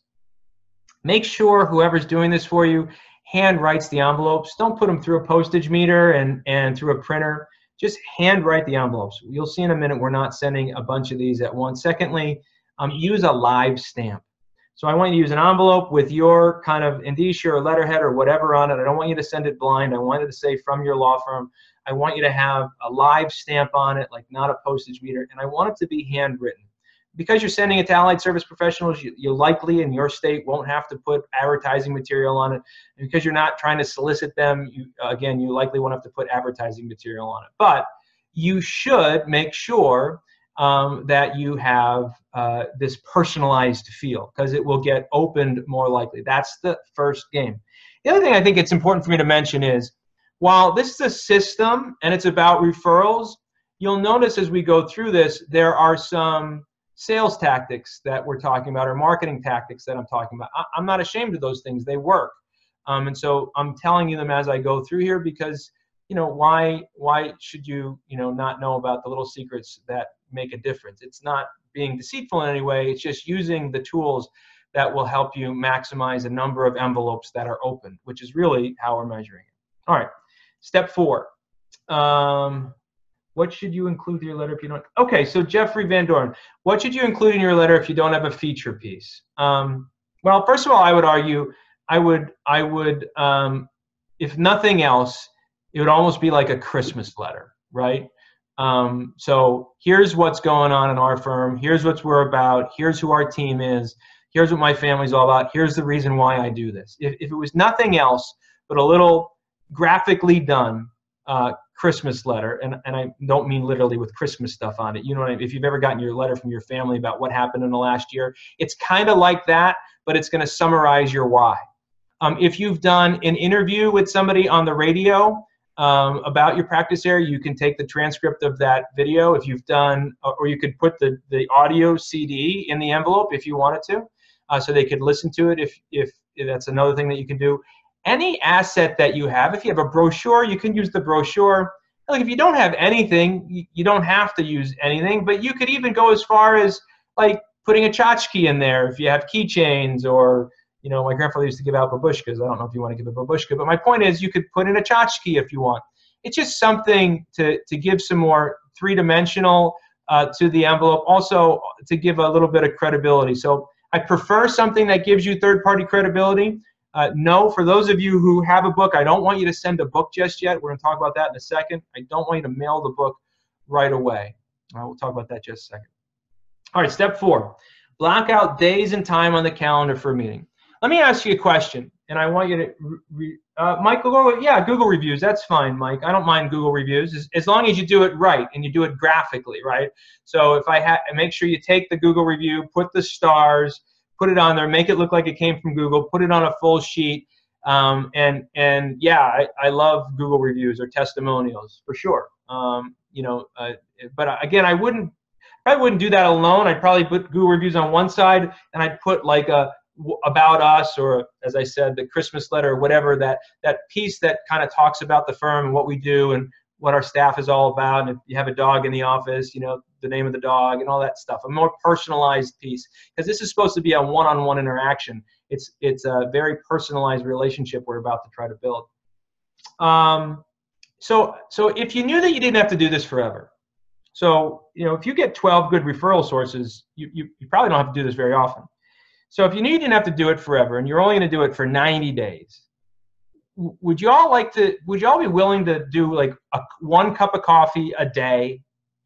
[SPEAKER 1] Make sure whoever's doing this for you hand writes the envelopes. Don't put them through a postage meter and, and through a printer just handwrite the envelopes. You'll see in a minute we're not sending a bunch of these at once. Secondly, um, use a live stamp. So I want you to use an envelope with your kind of indicia or letterhead or whatever on it. I don't want you to send it blind. I want it to say from your law firm. I want you to have a live stamp on it, like not a postage meter, and I want it to be handwritten because you're sending it to allied service professionals, you, you, likely in your state won't have to put advertising material on it. And because you're not trying to solicit them, you, again, you likely won't have to put advertising material on it. But you should make sure um, that you have uh, this personalized feel because it will get opened more likely. That's the first game. The other thing I think it's important for me to mention is while this is a system and it's about referrals, you'll notice as we go through this, there are some sales tactics that we're talking about or marketing tactics that I'm talking about. I, am not ashamed of those things. They work. Um, and so I'm telling you them as I go through here because, you know, why, why should you, you know, not know about the little secrets that make a difference? It's not being deceitful in any way. It's just using the tools that will help you maximize the number of envelopes that are open, which is really how we're measuring it. All right, step four. Um, what should you include in your letter if you don't? Okay, so Jeffrey Van Dorn, what should you include in your letter if you don't have a feature piece? Um, well, first of all, I would argue, I would, I would, um, if nothing else, it would almost be like a Christmas letter, right? Um, so here's what's going on in our firm. Here's what we're about. Here's who our team is. Here's what my family's all about. Here's the reason why I do this. If, if it was nothing else but a little graphically done uh, Christmas letter, and, and I don't mean literally with Christmas stuff on it. You know I mean? If you've ever gotten your letter from your family about what happened in the last year, it's kind of like that, but it's going to summarize your why. Um, if you've done an interview with somebody on the radio um, about your practice area, you can take the transcript of that video. If you've done, or you could put the, the audio CD in the envelope if you wanted to, uh, so they could listen to it if, if that's another thing that you can do any asset that you have, if you have a brochure, you can use the brochure. Like if you don't have anything, you don't have to use anything, but you could even go as far as like putting a tchotchke in there if you have keychains or you know, my grandfather used to give out babushkas. I don't know if you want to give a babushka, but my point is you could put in a tchotchke if you want. It's just something to, to give some more three-dimensional uh, to the envelope, also to give a little bit of credibility. So I prefer something that gives you third-party credibility. Uh, no, for those of you who have a book, I don't want you to send a book just yet. We're going to talk about that in a second. I don't want you to mail the book right away. Uh, we'll talk about that just a second. All right, step four. Block out days and time on the calendar for a meeting. Let me ask you a question, and I want you to, re, uh, Michael, yeah, Google reviews. That's fine, Mike. I don't mind Google reviews as, as long as you do it right and you do it graphically, right? So if I ha- make sure you take the Google review, put the stars, put it on there, make it look like it came from Google, put it on a full sheet. Um, and and yeah, I, I love Google reviews or testimonials for sure. Um, you know, uh, but again, I wouldn't I wouldn't do that alone. I'd probably put Google reviews on one side, and I'd put like a about us or as I said, the Christmas letter or whatever that that piece that kind of talks about the firm and what we do and what our staff is all about. And if you have a dog in the office, you know, the name of the dog and all that stuff. A more personalized piece because this is supposed to be a one-on-one interaction. It's it's a very personalized relationship we're about to try to build. Um, so so if you knew that you didn't have to do this forever, so you know if you get 12 good referral sources, you you, you probably don't have to do this very often. So if you knew you didn't have to do it forever and you're only going to do it for 90 days, would you all like to would you all be willing to do like a, one cup of coffee a day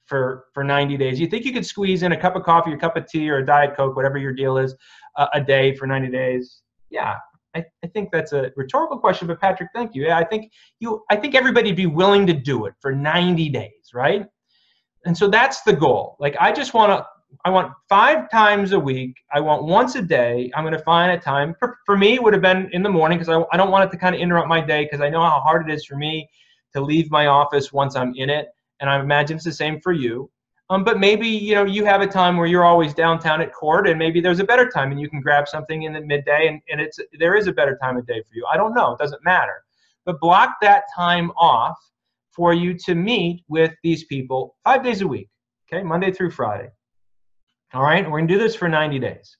[SPEAKER 1] for for 90 days you think you could squeeze in a cup of coffee a cup of tea or a diet coke whatever your deal is uh, a day for 90 days yeah I, I think that's a rhetorical question but patrick thank you yeah i think you i think everybody'd be willing to do it for 90 days right and so that's the goal like i just want to I want five times a week. I want once a day. I'm going to find a time. For, for me, it would have been in the morning because I, I don't want it to kind of interrupt my day because I know how hard it is for me to leave my office once I'm in it. And I imagine it's the same for you. Um, but maybe you know you have a time where you're always downtown at court, and maybe there's a better time, and you can grab something in the midday, and, and it's there is a better time of day for you. I don't know; it doesn't matter. But block that time off for you to meet with these people five days a week, okay, Monday through Friday. All right, we're to do this for 90 days.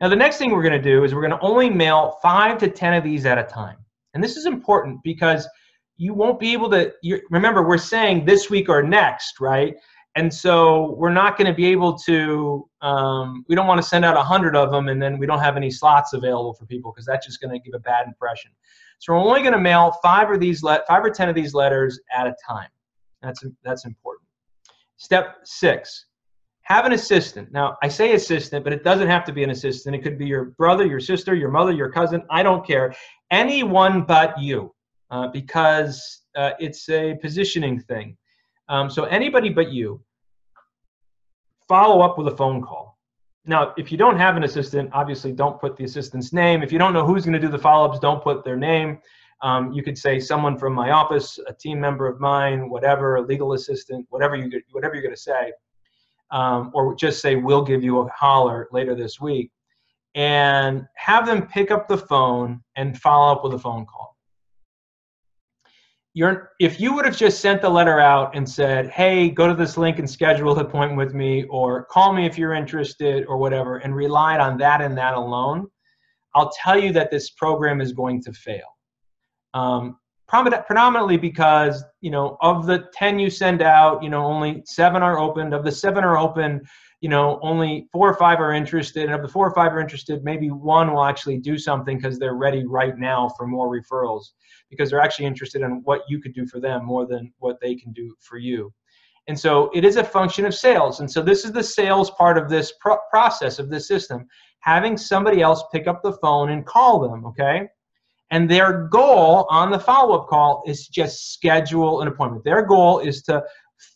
[SPEAKER 1] Now, the next thing we're to do is we're to only mail five to 10 of these at a time. And this is important because you won't be able to, remember, we're saying this week or next, right? And so we're not going to be able to, um, we don't want to send out 100 of them and then we don't have any slots available for people because that's just going to give a bad impression. So we're only going to mail five of these, let, five or 10 of these letters at a time. That's, that's important. Step six, have an assistant. Now, I say assistant, but it doesn't have to be an assistant. It could be your brother, your sister, your mother, your cousin. I don't care. Anyone but you, uh, because uh, it's a positioning thing. Um, so, anybody but you, follow up with a phone call. Now, if you don't have an assistant, obviously don't put the assistant's name. If you don't know who's going to do the follow ups, don't put their name. Um, you could say someone from my office, a team member of mine, whatever, a legal assistant, whatever you whatever you're going to say um, or just say we'll give you a holler later this week, and have them pick up the phone and follow up with a phone call. You're, if you would have just sent the letter out and said, hey, go to this link and schedule an appointment with me, or call me if you're interested, or whatever, and relied on that and that alone, I'll tell you that this program is going to fail. Um, predominantly because you know of the 10 you send out you know only seven are opened of the seven are open you know only four or five are interested and of the four or five are interested maybe one will actually do something because they're ready right now for more referrals because they're actually interested in what you could do for them more than what they can do for you and so it is a function of sales and so this is the sales part of this pro- process of this system having somebody else pick up the phone and call them okay and their goal on the follow up call is just schedule an appointment. Their goal is to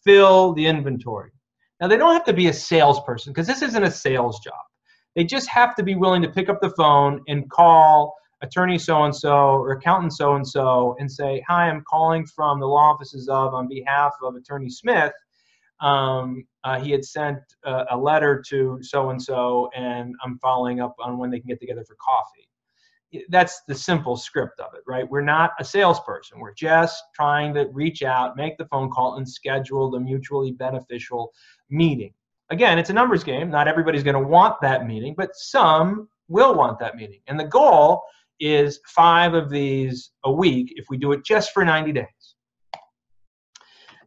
[SPEAKER 1] fill the inventory. Now, they don't have to be a salesperson because this isn't a sales job. They just have to be willing to pick up the phone and call attorney so and so or accountant so and so and say, Hi, I'm calling from the law offices of on behalf of attorney Smith. Um, uh, he had sent a letter to so and so, and I'm following up on when they can get together for coffee that's the simple script of it, right? We're not a salesperson. We're just trying to reach out, make the phone call, and schedule the mutually beneficial meeting. Again, it's a numbers game. Not everybody's going to want that meeting, but some will want that meeting. And the goal is five of these a week if we do it just for 90 days.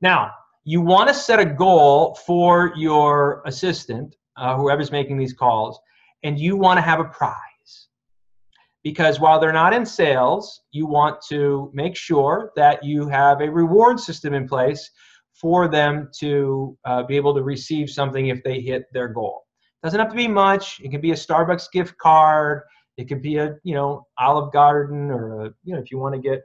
[SPEAKER 1] Now, you want to set a goal for your assistant, uh, whoever's making these calls, and you want to have a prize because while they're not in sales, you want to make sure that you have a reward system in place for them to uh, be able to receive something if they hit their goal. Doesn't have to be much. It can be a Starbucks gift card. It could be a you know Olive Garden or a, you know if you want to get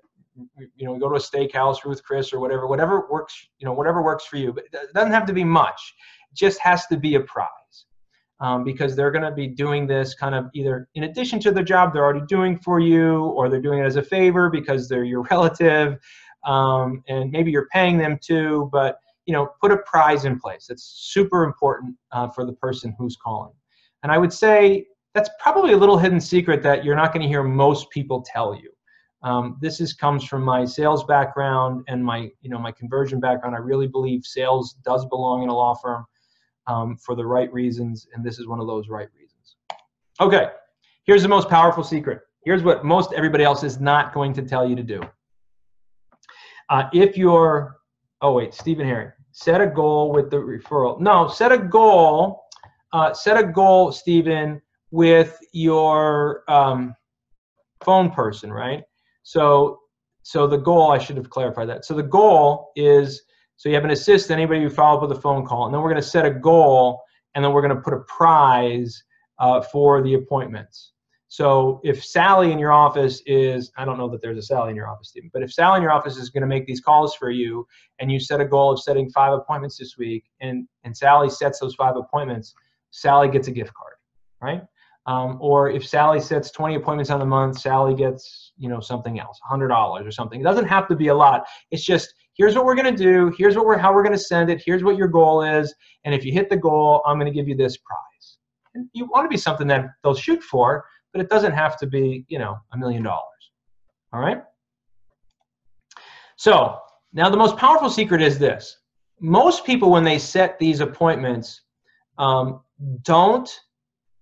[SPEAKER 1] you know go to a steakhouse Ruth Chris or whatever whatever works you know whatever works for you. But it doesn't have to be much. It just has to be a prize um, because they're going to be doing this kind of either in addition to the job they're already doing for you, or they're doing it as a favor because they're your relative, um, and maybe you're paying them too. But you know, put a prize in place. It's super important uh, for the person who's calling. And I would say that's probably a little hidden secret that you're not going to hear most people tell you. Um, this is comes from my sales background and my you know my conversion background. I really believe sales does belong in a law firm um, for the right reasons, and this is one of those right reasons. Okay, here's the most powerful secret. Here's what most everybody else is not going to tell you to do. Uh, if you're, oh wait, Stephen Herring, set a goal with the referral. No, set a goal, uh, set a goal, Stephen, with your um, phone person, right? So, so the goal, I should have clarified that. So the goal is so you have an assist, anybody who follow up with a phone call, and then we're going to set a goal, and then we're going to put a prize uh, for the appointments. So if Sally in your office is, I don't know that there's a Sally in your office, Stephen, but if Sally in your office is going to make these calls for you, and you set a goal of setting five appointments this week, and and Sally sets those five appointments, Sally gets a gift card, right? Um, or if Sally sets 20 appointments on the month, Sally gets you know something else, $100 or something. It doesn't have to be a lot. It's just here's what we're going to do here's what we're how we're going to send it here's what your goal is and if you hit the goal i'm going to give you this prize and you want to be something that they'll shoot for but it doesn't have to be you know a million dollars. All right? So now the most powerful secret is this. Most people when they set these appointments um, don't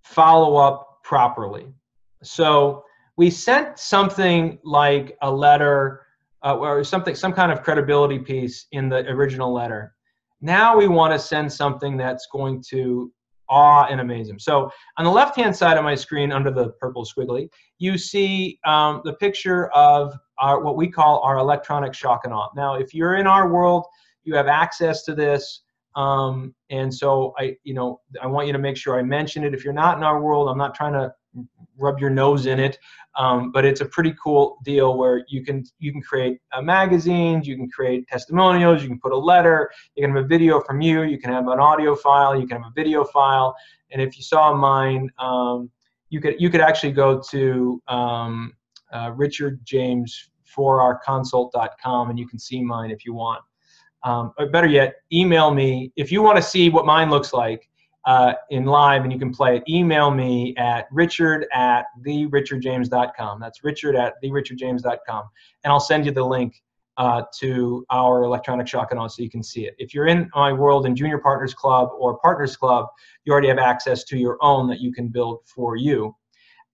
[SPEAKER 1] follow up properly. So we sent something like a letter uh, or something, some kind of credibility piece in the original letter. Now we want to send something that's going to awe and amaze them. So on the left-hand side of my screen, under the purple squiggly, you see um, the picture of our, what we call our electronic shock and awe. Now, if you're in our world, you have access to this. Um, and so I, you know, I want you to make sure I mention it. If you're not in our world, I'm not trying to rub your nose in it. Um, but it's a pretty cool deal where you can you can create uh, magazines, you can create testimonials, you can put a letter, you can have a video from you, you can have an audio file, you can have a video file, and if you saw mine, um, you could you could actually go to um, uh, Richard James for our consult.com and you can see mine if you want. um, or better yet, email me if you want to see what mine looks like uh, in live and you can play it. Email me at richard at therichardjames.com. That's richard at therichardjames.com, and I'll send you the link uh, to our electronic shock and awe so you can see it. If you're in my World and Junior Partners Club or Partners Club, you already have access to your own that you can build for you.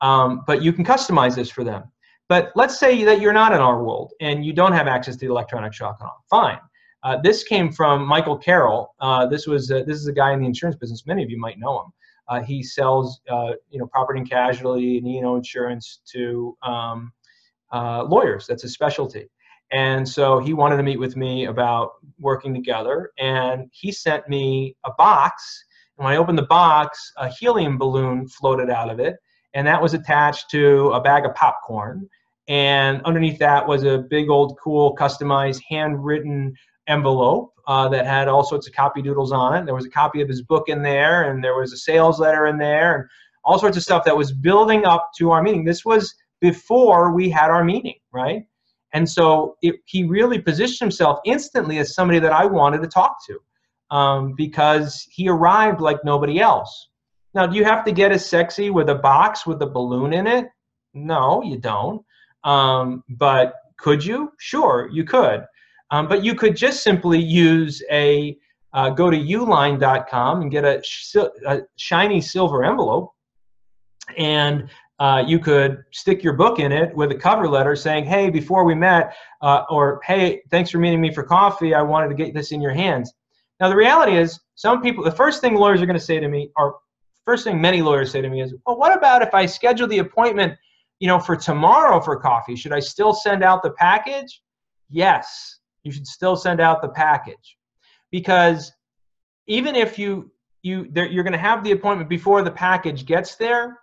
[SPEAKER 1] Um, but you can customize this for them. But let's say that you're not in our world and you don't have access to the electronic shock and awe. Fine. Uh, this came from Michael Carroll. Uh, this was uh, this is a guy in the insurance business. Many of you might know him. Uh, he sells uh, you know property and casualty and E&O insurance to um, lawyers. That's his specialty. And so he wanted to meet with me about working together. And he sent me a box. And when I opened the box, a helium balloon floated out of it. And that was attached to a bag of popcorn. And underneath that was a big old cool customized handwritten envelope uh, that had all sorts of copy doodles on it. There was a copy of his book in there, and there was a sales letter in there, and all sorts of stuff that was building up to our meeting. This was before we had our meeting, right? And so it, he really positioned himself instantly as somebody that I wanted to talk to um, because he arrived like nobody else. Now, do you have to get as sexy with a box with a balloon in it? No, you don't. Um, but could you? Sure, you could. Um, but you could just simply use a uh, go to uline.com and get a, sh- a shiny silver envelope and uh, you could stick your book in it with a cover letter saying, hey, before we met, uh, or hey, thanks for meeting me for coffee. I wanted to get this in your hands. Now, the reality is, some people, the first thing lawyers are going to say to me, or first thing many lawyers say to me is, well, what about if I schedule the appointment, you know, for tomorrow for coffee? Should I still send out the package? Yes you should still send out the package. Because even if you you you're going to have the appointment before the package gets there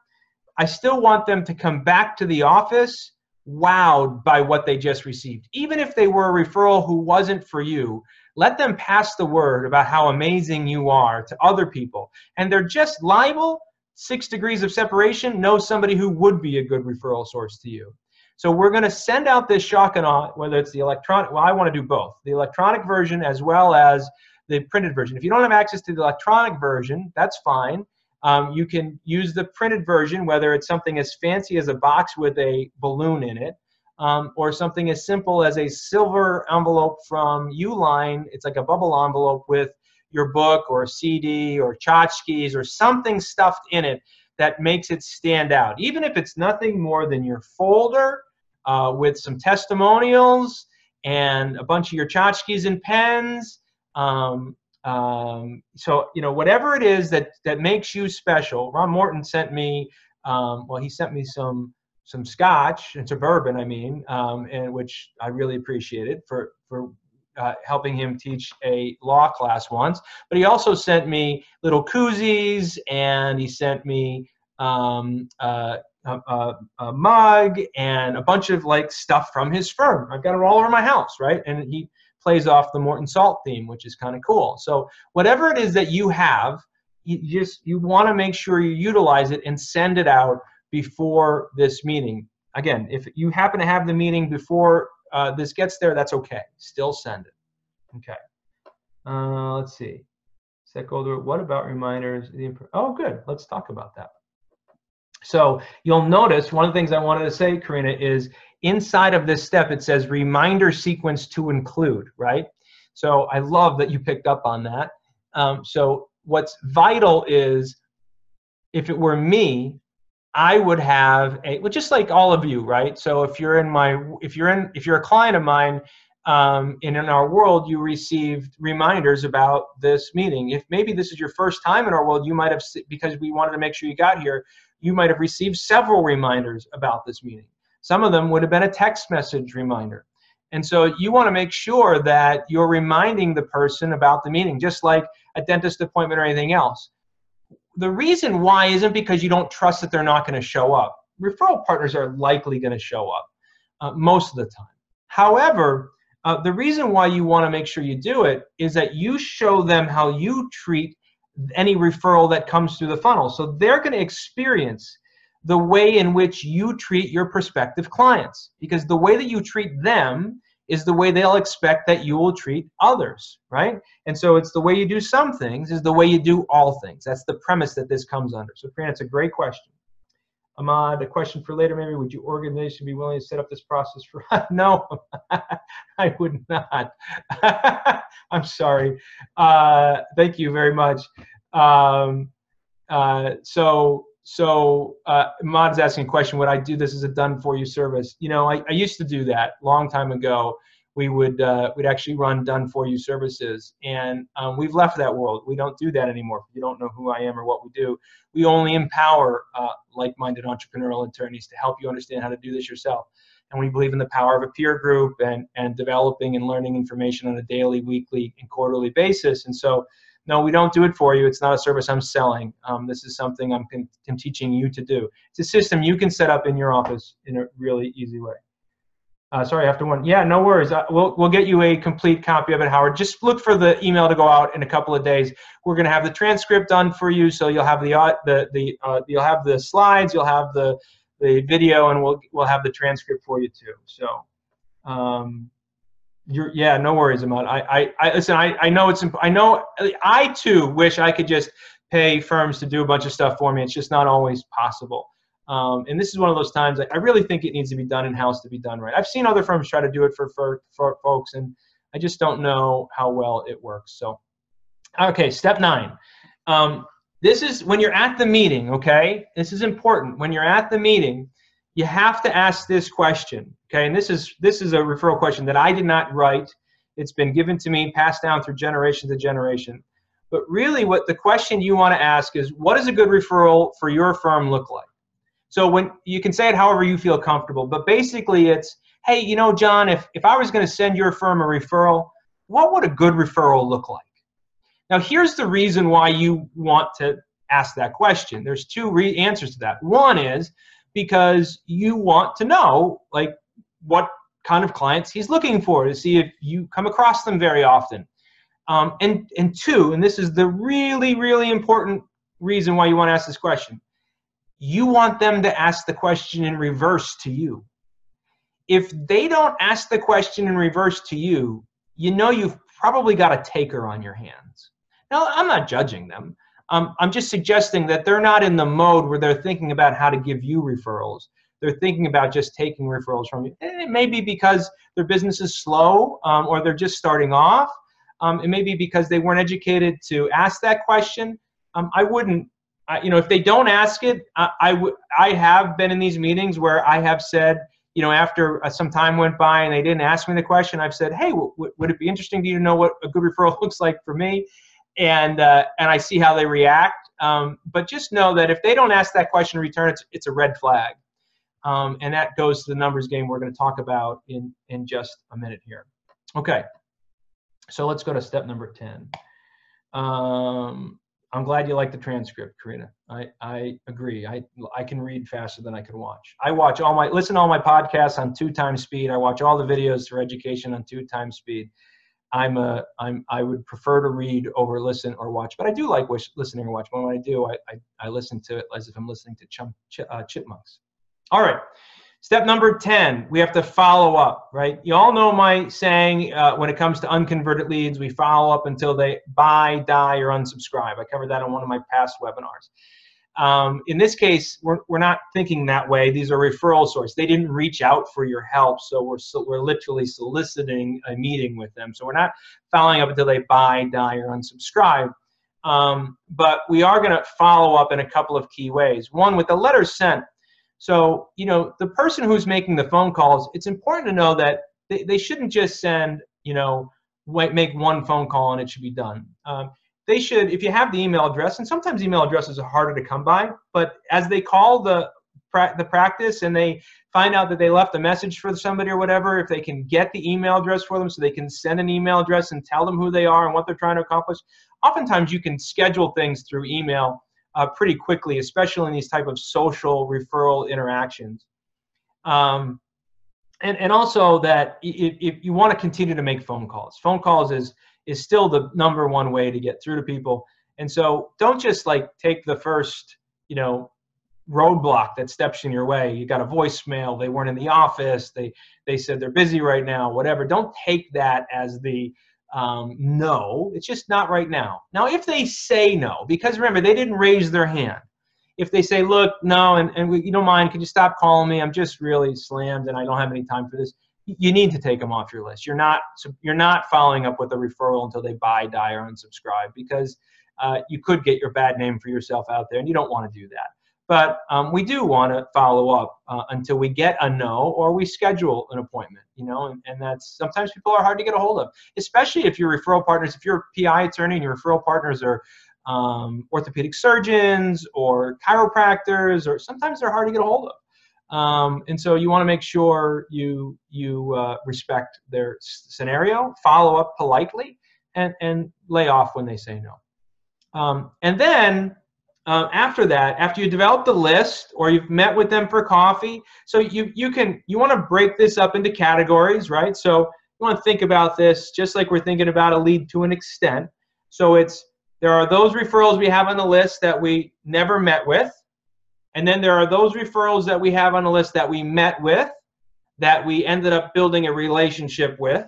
[SPEAKER 1] i still want them to come back to the office wowed by what they just received. Even if they were a referral who wasn't for you let them pass the word about how amazing you are to other people. And they're just liable. Six degrees of separation know somebody who would be a good referral source to you so we're going to send out this shock and awe, whether it's the electronic, well, I want to do both, the electronic version as well as the printed version. If you don't have access to the electronic version, that's fine. Um, you can use the printed version, whether it's something as fancy as a box with a balloon in it, um, or something as simple as a silver envelope from Uline. It's like a bubble envelope with your book or CD or tchotchkes or something stuffed in it that makes it stand out. Even if it's nothing more than your folder uh, with some testimonials and a bunch of your tchotchkes and pens. Um, um, so you know whatever it is that that makes you special. Ron Morton sent me. Um, well, he sent me some some scotch and some bourbon. I mean, um, and which I really appreciated for for uh, helping him teach a law class once. But he also sent me little koozies, and he sent me um, uh, a, a, a, mug and a bunch of like stuff from his firm. I've got it all over my house, right? And he plays off the Morton Salt theme, which is kind of cool. So whatever it is that you have, you just you want to make sure you utilize it and send it out before this meeting. Again, if you happen to have the meeting before uh, this gets there, that's okay. Still send it. Okay. Uh, let's see. Goal. What about reminders? Oh, good. Let's talk about that. So you'll notice one of the things I wanted to say, Karina, is inside of this step it says reminder sequence to include, right? So I love that you picked up on that. Um, so what's vital is if it were me, I would have a well, just like all of you, right? So if you're in my if you're in if you're a client of mine um, and in our world you received reminders about this meeting. If maybe this is your first time in our world, you might have because we wanted to make sure you got here you might have received several reminders about this meeting. Some of them would have been a text message reminder. And so you want to make sure that you're reminding the person about the meeting, just like a dentist appointment or anything else. The reason why isn't because you don't trust that they're not going to show up. Referral partners are likely going to show up uh, most of the time. However, uh, the reason why you want to make sure you do it is that you show them how you treat any referral that comes through the funnel. So they're going to experience the way in which you treat your prospective clients because the way that you treat them is the way they'll expect that you will treat others, right? And so it's the way you do some things is the way you do all things. That's the premise that this comes under. So, Fran, it's a great question. Ahmad, a question for later maybe. Would your organization be willing to set up this process for? no, I would not. I'm sorry. Uh, thank you very much. Um, uh, so, so uh, Ahmad's asking a question. Would I do this as a done for you service? You know, I, I used to do that long time ago we would uh, we'd actually run done for you services. And um, we've left that world. We don't do that anymore. You don't know who i am or what we do we only empower uh, like-minded entrepreneurial attorneys to help you understand how to do this yourself. And we believe in the power of a peer group and and developing and learning information on a daily weekly and quarterly basis. And so no we don't do it for you. It's not a service i'm selling. Um, this is something I'm, I'm teaching you to do. It's a system you can set up in your office in a really easy way uh, sorry, after one. Yeah, no worries. Uh, we'll we'll get you a complete copy of it, Howard. Just look for the email to go out in a couple of days. We're going to have the transcript done for you, so you'll have the uh, the the uh, you'll have the slides, you'll have the the video, and we'll we'll have the transcript for you too. So, um, you're yeah, no worries, Ahmad. I I, I listen. I I know it's I know I too wish I could just pay firms to do a bunch of stuff for me. It's just not always possible. Um, and this is one of those times I really think it needs to be done in house to be done right. I've seen other firms try to do it for, for, for folks, and I just don't know how well it works. So, okay, step nine. Um, this is when you're at the meeting, okay? This is important. When you're at the meeting, you have to ask this question, okay? And this is this is a referral question that I did not write. It's been given to me, passed down through generation to generation. But really, what the question you want to ask is, what does a good referral for your firm look like? So when you can say it however you feel comfortable, but basically it's, hey, you know, John, if, if I was going to send your firm a referral, what would a good referral look like? Now, here's the reason why you want to ask that question. There's two re- answers to that. One is because you want to know, like, what kind of clients he's looking for to see if you come across them very often. Um, and, and two, and this is the really, really important reason why you want to ask this question you want them to ask the question in reverse to you. If they don't ask the question in reverse to you, you know you've probably got a taker on your hands. Now, I'm not judging them. Um, I'm just suggesting that they're not in the mode where they're thinking about how to give you referrals. They're thinking about just taking referrals from you. It may be because their business is slow um, or they're just starting off. Um, it may be because they weren't educated to ask that question. Um, I wouldn't I, you know, if they don't ask it, I, I, w- I have been in these meetings where I have said, you know, after uh, some time went by and they didn't ask me the question, I've said, hey, w- w- would it be interesting to you to know what a good referral looks like for me? And uh, and I see how they react. Um, but just know that if they don't ask that question in return, it's it's a red flag. Um, and that goes to the numbers game we're going to talk about in in just a minute here. Okay, so let's go to step number ten. Um, I'm glad you like the transcript, Karina. I, I agree. I, I can read faster than I can watch. I watch all my, listen to all my podcasts on two times speed. I watch all the videos for education on two times speed. I'm a, I'm, I would prefer to read over listen or watch, but I do like wish, listening or watch. But when I do, I, I, I listen to it as if I'm listening to chum, ch, uh, chipmunks. All right. Step number 10, we have to follow up, right? You all know my saying uh, when it comes to unconverted leads, we follow up until they buy, die, or unsubscribe. I covered that on one of my past webinars. Um, in this case, we're, we're not thinking that way. These are referral sources. They didn't reach out for your help, so we're, so we're literally soliciting a meeting with them. So we're not following up until they buy, die, or unsubscribe. Um, but we are going to follow up in a couple of key ways. One, with the letter sent, so, you know, the person who's making the phone calls, it's important to know that they, they shouldn't just send, you know, make one phone call and it should be done. Um, they should, if you have the email address, and sometimes email addresses are harder to come by, but as they call the the practice and they find out that they left a message for somebody or whatever, if they can get the email address for them so they can send an email address and tell them who they are and what they're trying to accomplish, oftentimes you can schedule things through email uh, pretty quickly, especially in these type of social referral interactions. Um, and, and also that if, if you want to continue to make phone calls, phone calls is, is still the number one way to get through to people. And so don't just like take the first, you know, roadblock that steps in your way. You got a voicemail, they weren't in the office, they they said they're busy right now, whatever. Don't take that as the um, no, it's just not right now. Now, if they say no, because remember, they didn't raise their hand. If they say, look, no, and, and we, you don't mind, could you stop calling me? I'm just really slammed and I don't have any time for this. You need to take them off your list. You're not you're not following up with a referral until they buy, die, or unsubscribe because uh, you could get your bad name for yourself out there, and you don't want to do that. But um, we do want to follow up uh, until we get a no or we schedule an appointment, you know, and, and that's sometimes people are hard to get a hold of, especially if your referral partners, if you're a PI attorney and your referral partners are um, orthopedic surgeons or chiropractors, or sometimes they're hard to get a hold of. Um, and so you want to make sure you you uh, respect their scenario, follow up politely, and and lay off when they say no. Um, and then uh, after that, after you develop the list or you've met with them for coffee, so you you can you want to break this up into categories, right? So you want to think about this just like we're thinking about a lead to an extent. So it's there are those referrals we have on the list that we never met with, and then there are those referrals that we have on the list that we met with, that we ended up building a relationship with,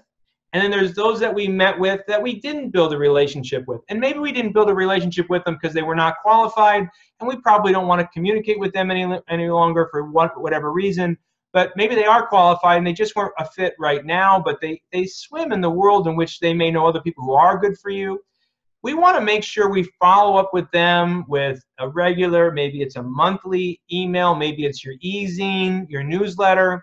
[SPEAKER 1] and then there's those that we met with that we didn't build a relationship with. And maybe we didn't build a relationship with them because they were not qualified, and we probably don't want to communicate with them any, any longer for what, whatever reason. But maybe they are qualified and they just weren't a fit right now, but they, they swim in the world in which they may know other people who are good for you. We want to make sure we follow up with them with a regular, maybe it's a monthly email, maybe it's your e-zine, your newsletter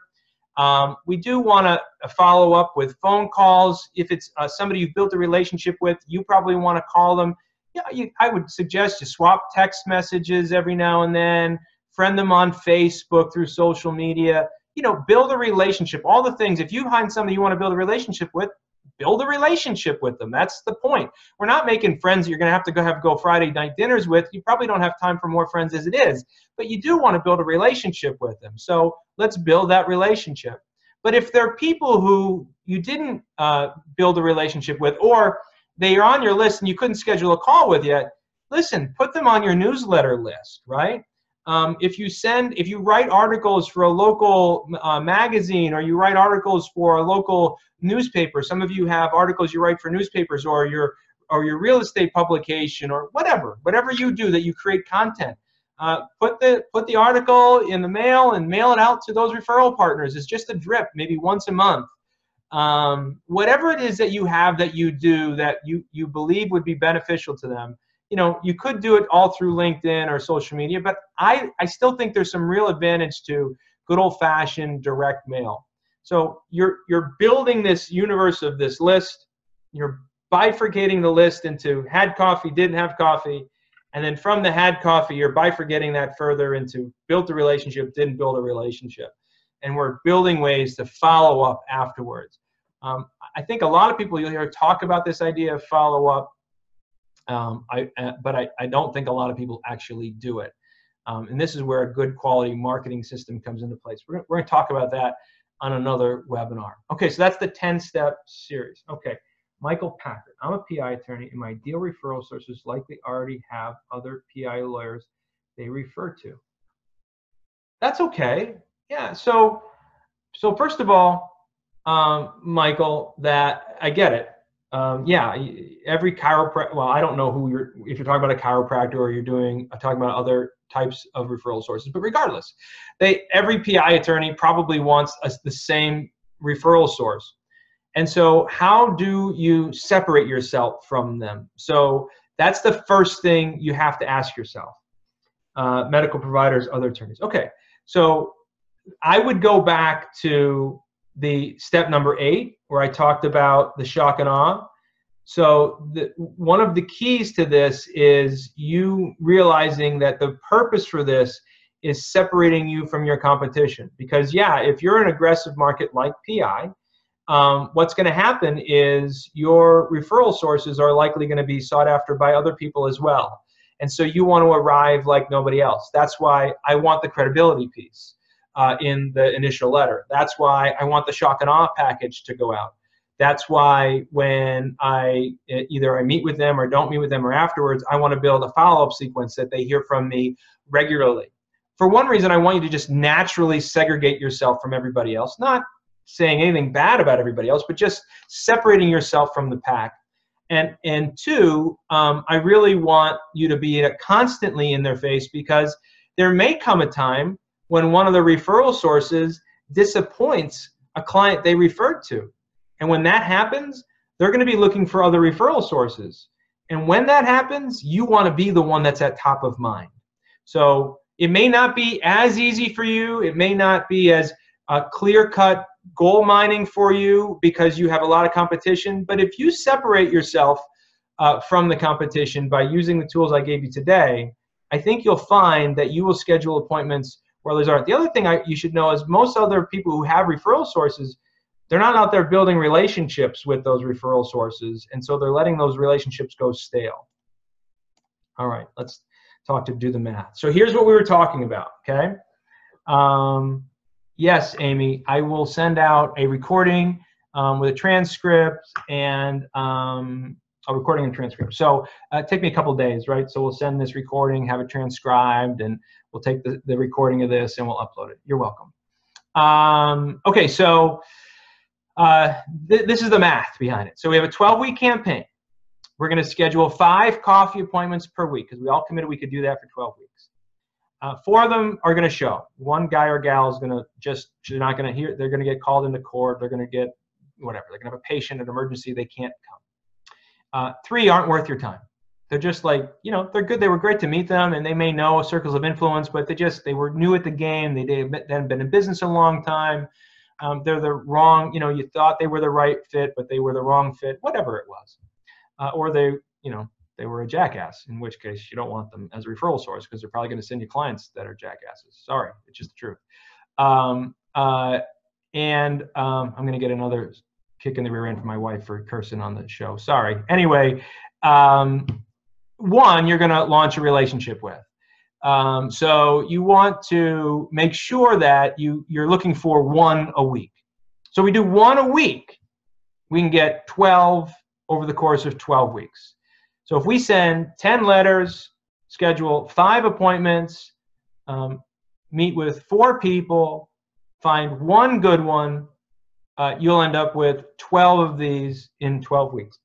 [SPEAKER 1] um, we do want to follow up with phone calls. If it's uh, somebody you've built a relationship with, you probably want to call them. Yeah, you, I would suggest you swap text messages every now and then, friend them on Facebook through social media. You know, build a relationship. All the things. If you find somebody you want to build a relationship with, build a relationship with them. That's the point. We're not making friends you're going to have to go have go Friday night dinners with. You probably don't have time for more friends as it is, but you do want to build a relationship with them. So let's build that relationship. But if there are people who you didn't uh, build a relationship with, or they are on your list and you couldn't schedule a call with yet, listen, put them on your newsletter list, right? Um, if you send, if you write articles for a local uh, magazine or you write articles for a local newspaper, some of you have articles you write for newspapers or your or your real estate publication or whatever, whatever you do that you create content. Uh, put the put the article in the mail and mail it out to those referral partners. It's just a drip, maybe once a month. Um, whatever it is that you have that you do that you you believe would be beneficial to them you know, you could do it all through LinkedIn or social media, but I, I still think there's some real advantage to good old fashioned direct mail. So you're you're building this universe of this list. You're bifurcating the list into had coffee, didn't have coffee, and then from the had coffee, you're bifurcating that further into built a relationship, didn't build a relationship, and we're building ways to follow up afterwards. Um, I think a lot of people you'll hear talk about this idea of follow up um, I, uh, but I, I don't think a lot of people actually do it. Um, and this is where a good quality marketing system comes into place. We're, we're going to talk about that on another webinar. Okay, so that's the 10 step series. Okay, Michael Packard. I'm a PI attorney, and my deal referral sources likely already have other PI lawyers they refer to. That's okay. Yeah, so so first of all, um, Michael, that I get it um, yeah, every chiropractor. Well, I don't know who you're. If you're talking about a chiropractor or you're doing uh, talking about other types of referral sources, but regardless, they every PI attorney probably wants a, the same referral source. And so, how do you separate yourself from them? So that's the first thing you have to ask yourself. Uh, medical providers, other attorneys. Okay, so I would go back to the step number eight, where I talked about the shock and awe. So the, one of the keys to this is you realizing that the purpose for this is separating you from your competition. Because yeah, if you're an aggressive market like PI, um, what's going to happen is your referral sources are likely going to be sought after by other people as well. And so you want to arrive like nobody else. That's why I want the credibility piece uh, in the initial letter. That's why I want the shock and awe package to go out. That's why when I either I meet with them or don't meet with them or afterwards, I want to build a follow up sequence that they hear from me regularly. for one reason, I want you to just naturally segregate yourself from everybody else, not saying anything bad about everybody else, but just separating yourself from the pack. And, and two, um, I really want you to be constantly in their face because there may come a time when one of the referral sources disappoints a client they referred to. And when that happens, they're going to be looking for other referral sources. And when that happens, you want to be the one that's at top of mind. So it may not be as easy for you. It may not be as uh, clear cut goal mining for you because you have a lot of competition. But if you separate yourself uh, from the competition by using the tools I gave you today, I think you'll find that you will schedule appointments others aren't. The other thing I, you should know is most other people who have referral sources, they're not out there building relationships with those referral sources. And so they're letting those relationships go stale. All right, let's talk to do the math. So here's what we were talking about, okay? Um, yes, Amy, I will send out a recording um, with a transcript and um, a recording and transcript. So uh, take me a couple days, right? So we'll send this recording, have it transcribed, and we'll take the, the recording of this and we'll upload it. You're welcome. Um, okay, so uh, th this is the math behind it. So we have a 12-week campaign. We're going to schedule five coffee appointments per week because we all committed we could do that for 12 weeks. Uh, four of them are going to show. One guy or gal is going to just, they're not going to hear, they're going to get called into court. They're going to get whatever. They're going to have a patient, an emergency, they can't come. Uh, three aren't worth your time. They're just like, you know, they're good. They were great to meet them and they may know circles of influence, but they just, they were new at the game. They, they hadn't been in business a long time. Um, they're the wrong, you know, you thought they were the right fit, but they were the wrong fit, whatever it was uh, or they, you know, they were a jackass, in which case you don't want them as a referral source because they're probably going to send you clients that are jackasses. Sorry, it's just the truth. Um, uh, and um, I'm going to get another kick in the rear end from my wife for cursing on the show. Sorry. Anyway, um, one you're going to launch a relationship with. Um, so you want to make sure that you you're looking for one a week. So we do one a week. We can get 12 over the course of 12 weeks. So if we send 10 letters, schedule five appointments, um, meet with four people, find one good one, uh, you'll end up with 12 of these in 12 weeks.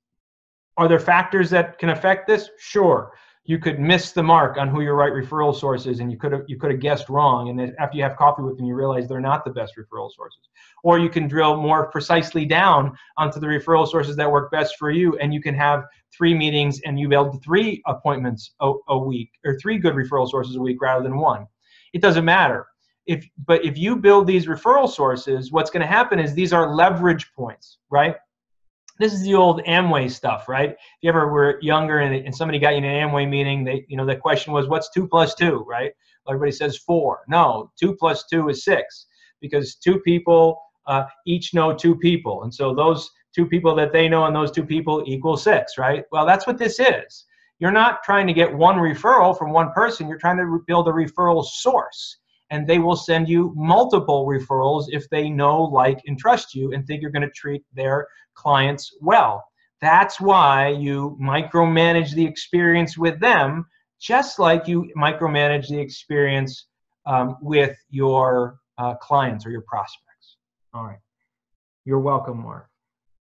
[SPEAKER 1] Are there factors that can affect this? Sure you could miss the mark on who your right referral source is and you could have you could have guessed wrong and after you have coffee with them you realize they're not the best referral sources or you can drill more precisely down onto the referral sources that work best for you and you can have three meetings and you build three appointments a, a week or three good referral sources a week rather than one it doesn't matter if but if you build these referral sources what's going to happen is these are leverage points right this is the old Amway stuff, right? If you ever were younger and, and somebody got you in an Amway meeting, they, you know, the question was, what's two plus two, right? Everybody says four. No, two plus two is six because two people uh, each know two people. And so those two people that they know and those two people equal six, right? Well, that's what this is. You're not trying to get one referral from one person. You're trying to build a referral source and they will send you multiple referrals if they know, like, and trust you and think you're going to treat their clients well. That's why you micromanage the experience with them, just like you micromanage the experience um, with your uh, clients or your prospects. All right. You're welcome, Mark.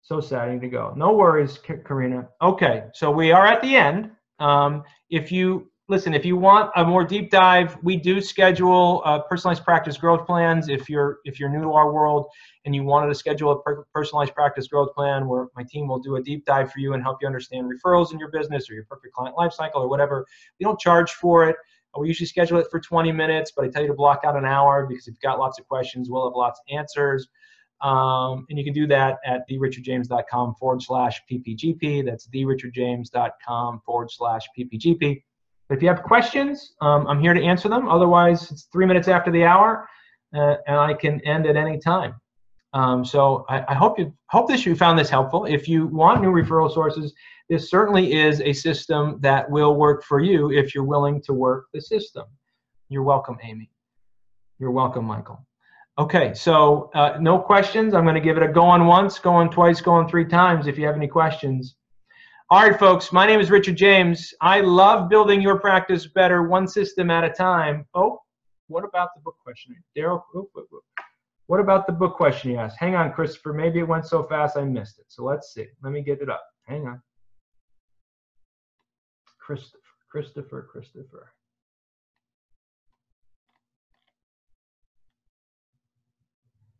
[SPEAKER 1] So sad need to go. No worries, Karina. Okay, so we are at the end. Um, if you listen, if you want a more deep dive, we do schedule uh, personalized practice growth plans. If you're if you're new to our world and you wanted to schedule a per- personalized practice growth plan, where my team will do a deep dive for you and help you understand referrals in your business or your perfect client lifecycle or whatever. We don't charge for it. We usually schedule it for 20 minutes, but I tell you to block out an hour because if you've got lots of questions, we'll have lots of answers. Um, and you can do that at therichardjames.com forward slash ppgp. That's therichardjames.com forward slash ppgp. If you have questions, um, I'm here to answer them. Otherwise, it's three minutes after the hour, uh, and I can end at any time. Um, so I, I, hope you hope this you found this helpful. If you want new referral sources, this certainly is a system that will work for you if you're willing to work the system. You're welcome, Amy. You're welcome, Michael. Okay, so uh, no questions. I'm going to give it a go on once, go on twice, go on three times. If you have any questions. All right, folks, my name is Richard James. I love building your practice better one system at a time. Oh, what about the book question? Daryl, oh, what about the book question you asked? Hang on, Christopher. Maybe it went so fast I missed it. So let's see. Let me get it up. Hang on. Christopher, Christopher, Christopher.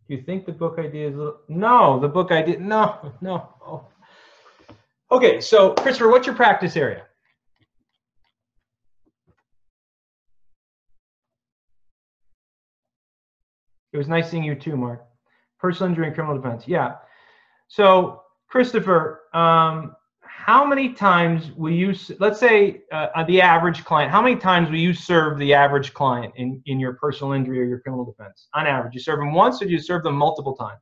[SPEAKER 1] Do you think the book idea is little, no, the book idea, no, no. Oh. Okay, so Christopher, what's your practice area? It was nice seeing you too, Mark. Personal injury and criminal defense. Yeah. So, Christopher, um, how many times will you, let's say uh, the average client, how many times will you serve the average client in, in your personal injury or your criminal defense? On average, you serve them once or do you serve them multiple times?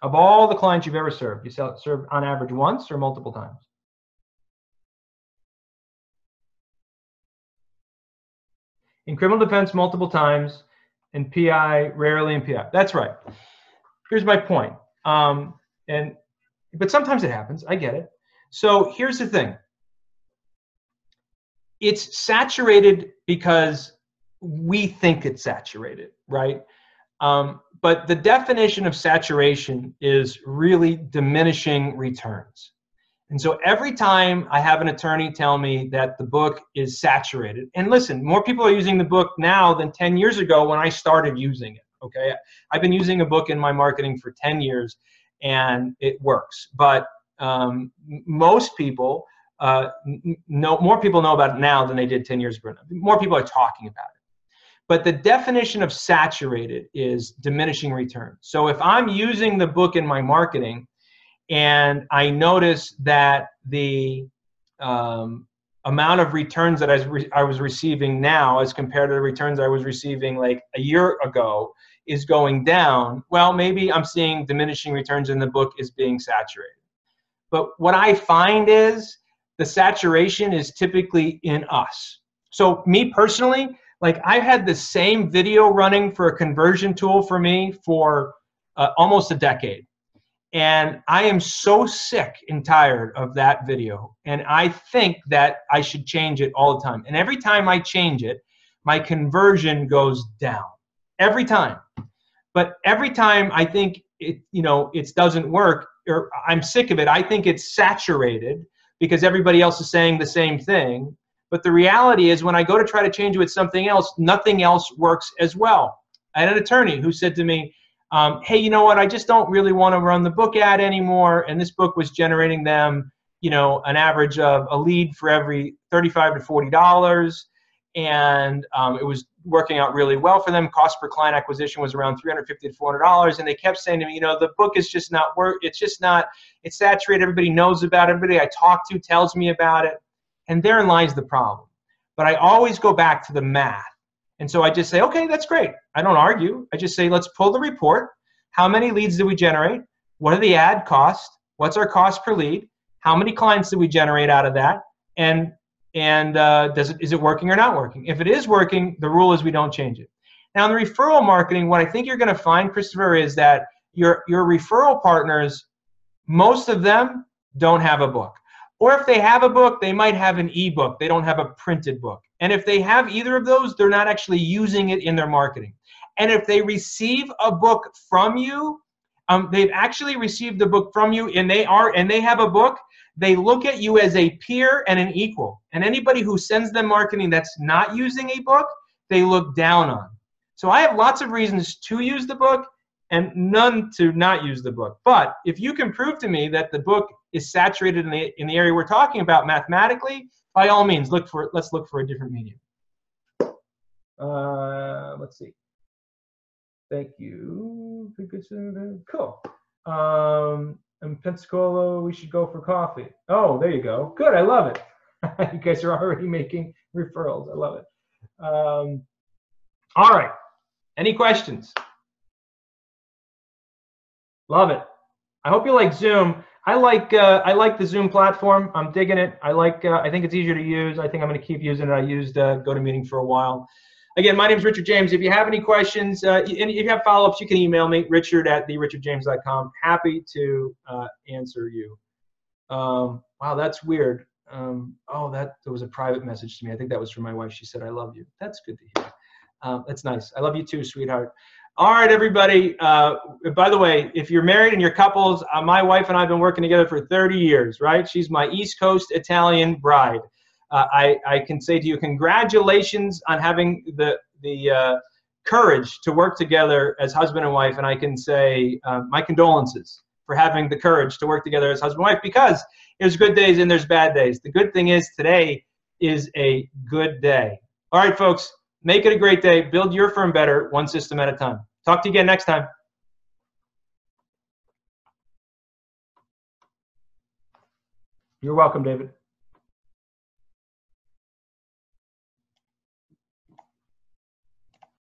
[SPEAKER 1] Of all the clients you've ever served, you serve on average once or multiple times? In criminal defense, multiple times. In PI, rarely in PI. That's right. Here's my point. Um, and but sometimes it happens. I get it. So here's the thing. It's saturated because we think it's saturated, right? Um, but the definition of saturation is really diminishing returns. And so every time I have an attorney tell me that the book is saturated, and listen, more people are using the book now than 10 years ago when I started using it. Okay. I've been using a book in my marketing for 10 years and it works. But um, most people uh, know, more people know about it now than they did 10 years ago. More people are talking about it. But the definition of saturated is diminishing return. So if I'm using the book in my marketing, and I notice that the um, amount of returns that I was, re- I was receiving now as compared to the returns I was receiving like a year ago is going down, well, maybe I'm seeing diminishing returns in the book is being saturated. But what I find is the saturation is typically in us. So, me personally, like I've had the same video running for a conversion tool for me for uh, almost a decade. And I am so sick and tired of that video. And I think that I should change it all the time. And every time I change it, my conversion goes down. Every time. But every time I think it, you know, it doesn't work, or I'm sick of it, I think it's saturated because everybody else is saying the same thing. But the reality is, when I go to try to change it with something else, nothing else works as well. I had an attorney who said to me, um, hey, you know what? I just don't really want to run the book ad anymore. And this book was generating them, you know, an average of a lead for every 35 to 40 dollars, and um, it was working out really well for them. Cost per client acquisition was around 350 to 400 dollars, and they kept saying to me, you know, the book is just not work. It's just not. It's saturated. Everybody knows about it. Everybody I talk to tells me about it, and therein lies the problem. But I always go back to the math and so I just say, okay, that's great. I don't argue. I just say, let's pull the report. How many leads did we generate? What are the ad costs? What's our cost per lead? How many clients did we generate out of that? And and uh, does it is it working or not working? If it is working, the rule is we don't change it. Now in the referral marketing, what I think you're going to find, Christopher, is that your your referral partners, most of them don't have a book. Or if they have a book, they might have an ebook. They don't have a printed book. And if they have either of those, they're not actually using it in their marketing. And if they receive a book from you, um, they've actually received the book from you and they are and they have a book, they look at you as a peer and an equal. And anybody who sends them marketing that's not using a book, they look down on. So I have lots of reasons to use the book and none to not use the book. But if you can prove to me that the book is saturated in the in the area we're talking about mathematically, by all means, look for let's look for a different medium. Uh, let's see. Thank you. Cool. Um, in Pensacola, we should go for coffee. Oh, there you go. Good. I love it. you guys are already making referrals. I love it. Um, all right. Any questions? Love it. I hope you like Zoom. I like uh, I like the Zoom platform. I'm digging it. I like. Uh, I think it's easier to use. I think I'm going to keep using it. I used uh, GoToMeeting for a while. Again, my name is Richard James. If you have any questions, uh, and if you have follow-ups, you can email me, richard at therichardjames.com. Happy to uh, answer you. Um, wow, that's weird. Um, oh, that there was a private message to me. I think that was from my wife. She said, "I love you." That's good to hear. Um, that's nice. I love you too, sweetheart. All right, everybody. Uh, by the way, if you're married and you're couples, uh, my wife and I have been working together for 30 years, right? She's my East Coast Italian bride. Uh, I, I can say to you, congratulations on having the, the uh, courage to work together as husband and wife. And I can say uh, my condolences for having the courage to work together as husband and wife because there's good days and there's bad days. The good thing is today is a good day. All right, folks, make it a great day. Build your firm better, one system at a time. Talk to you again next time. You're welcome, David.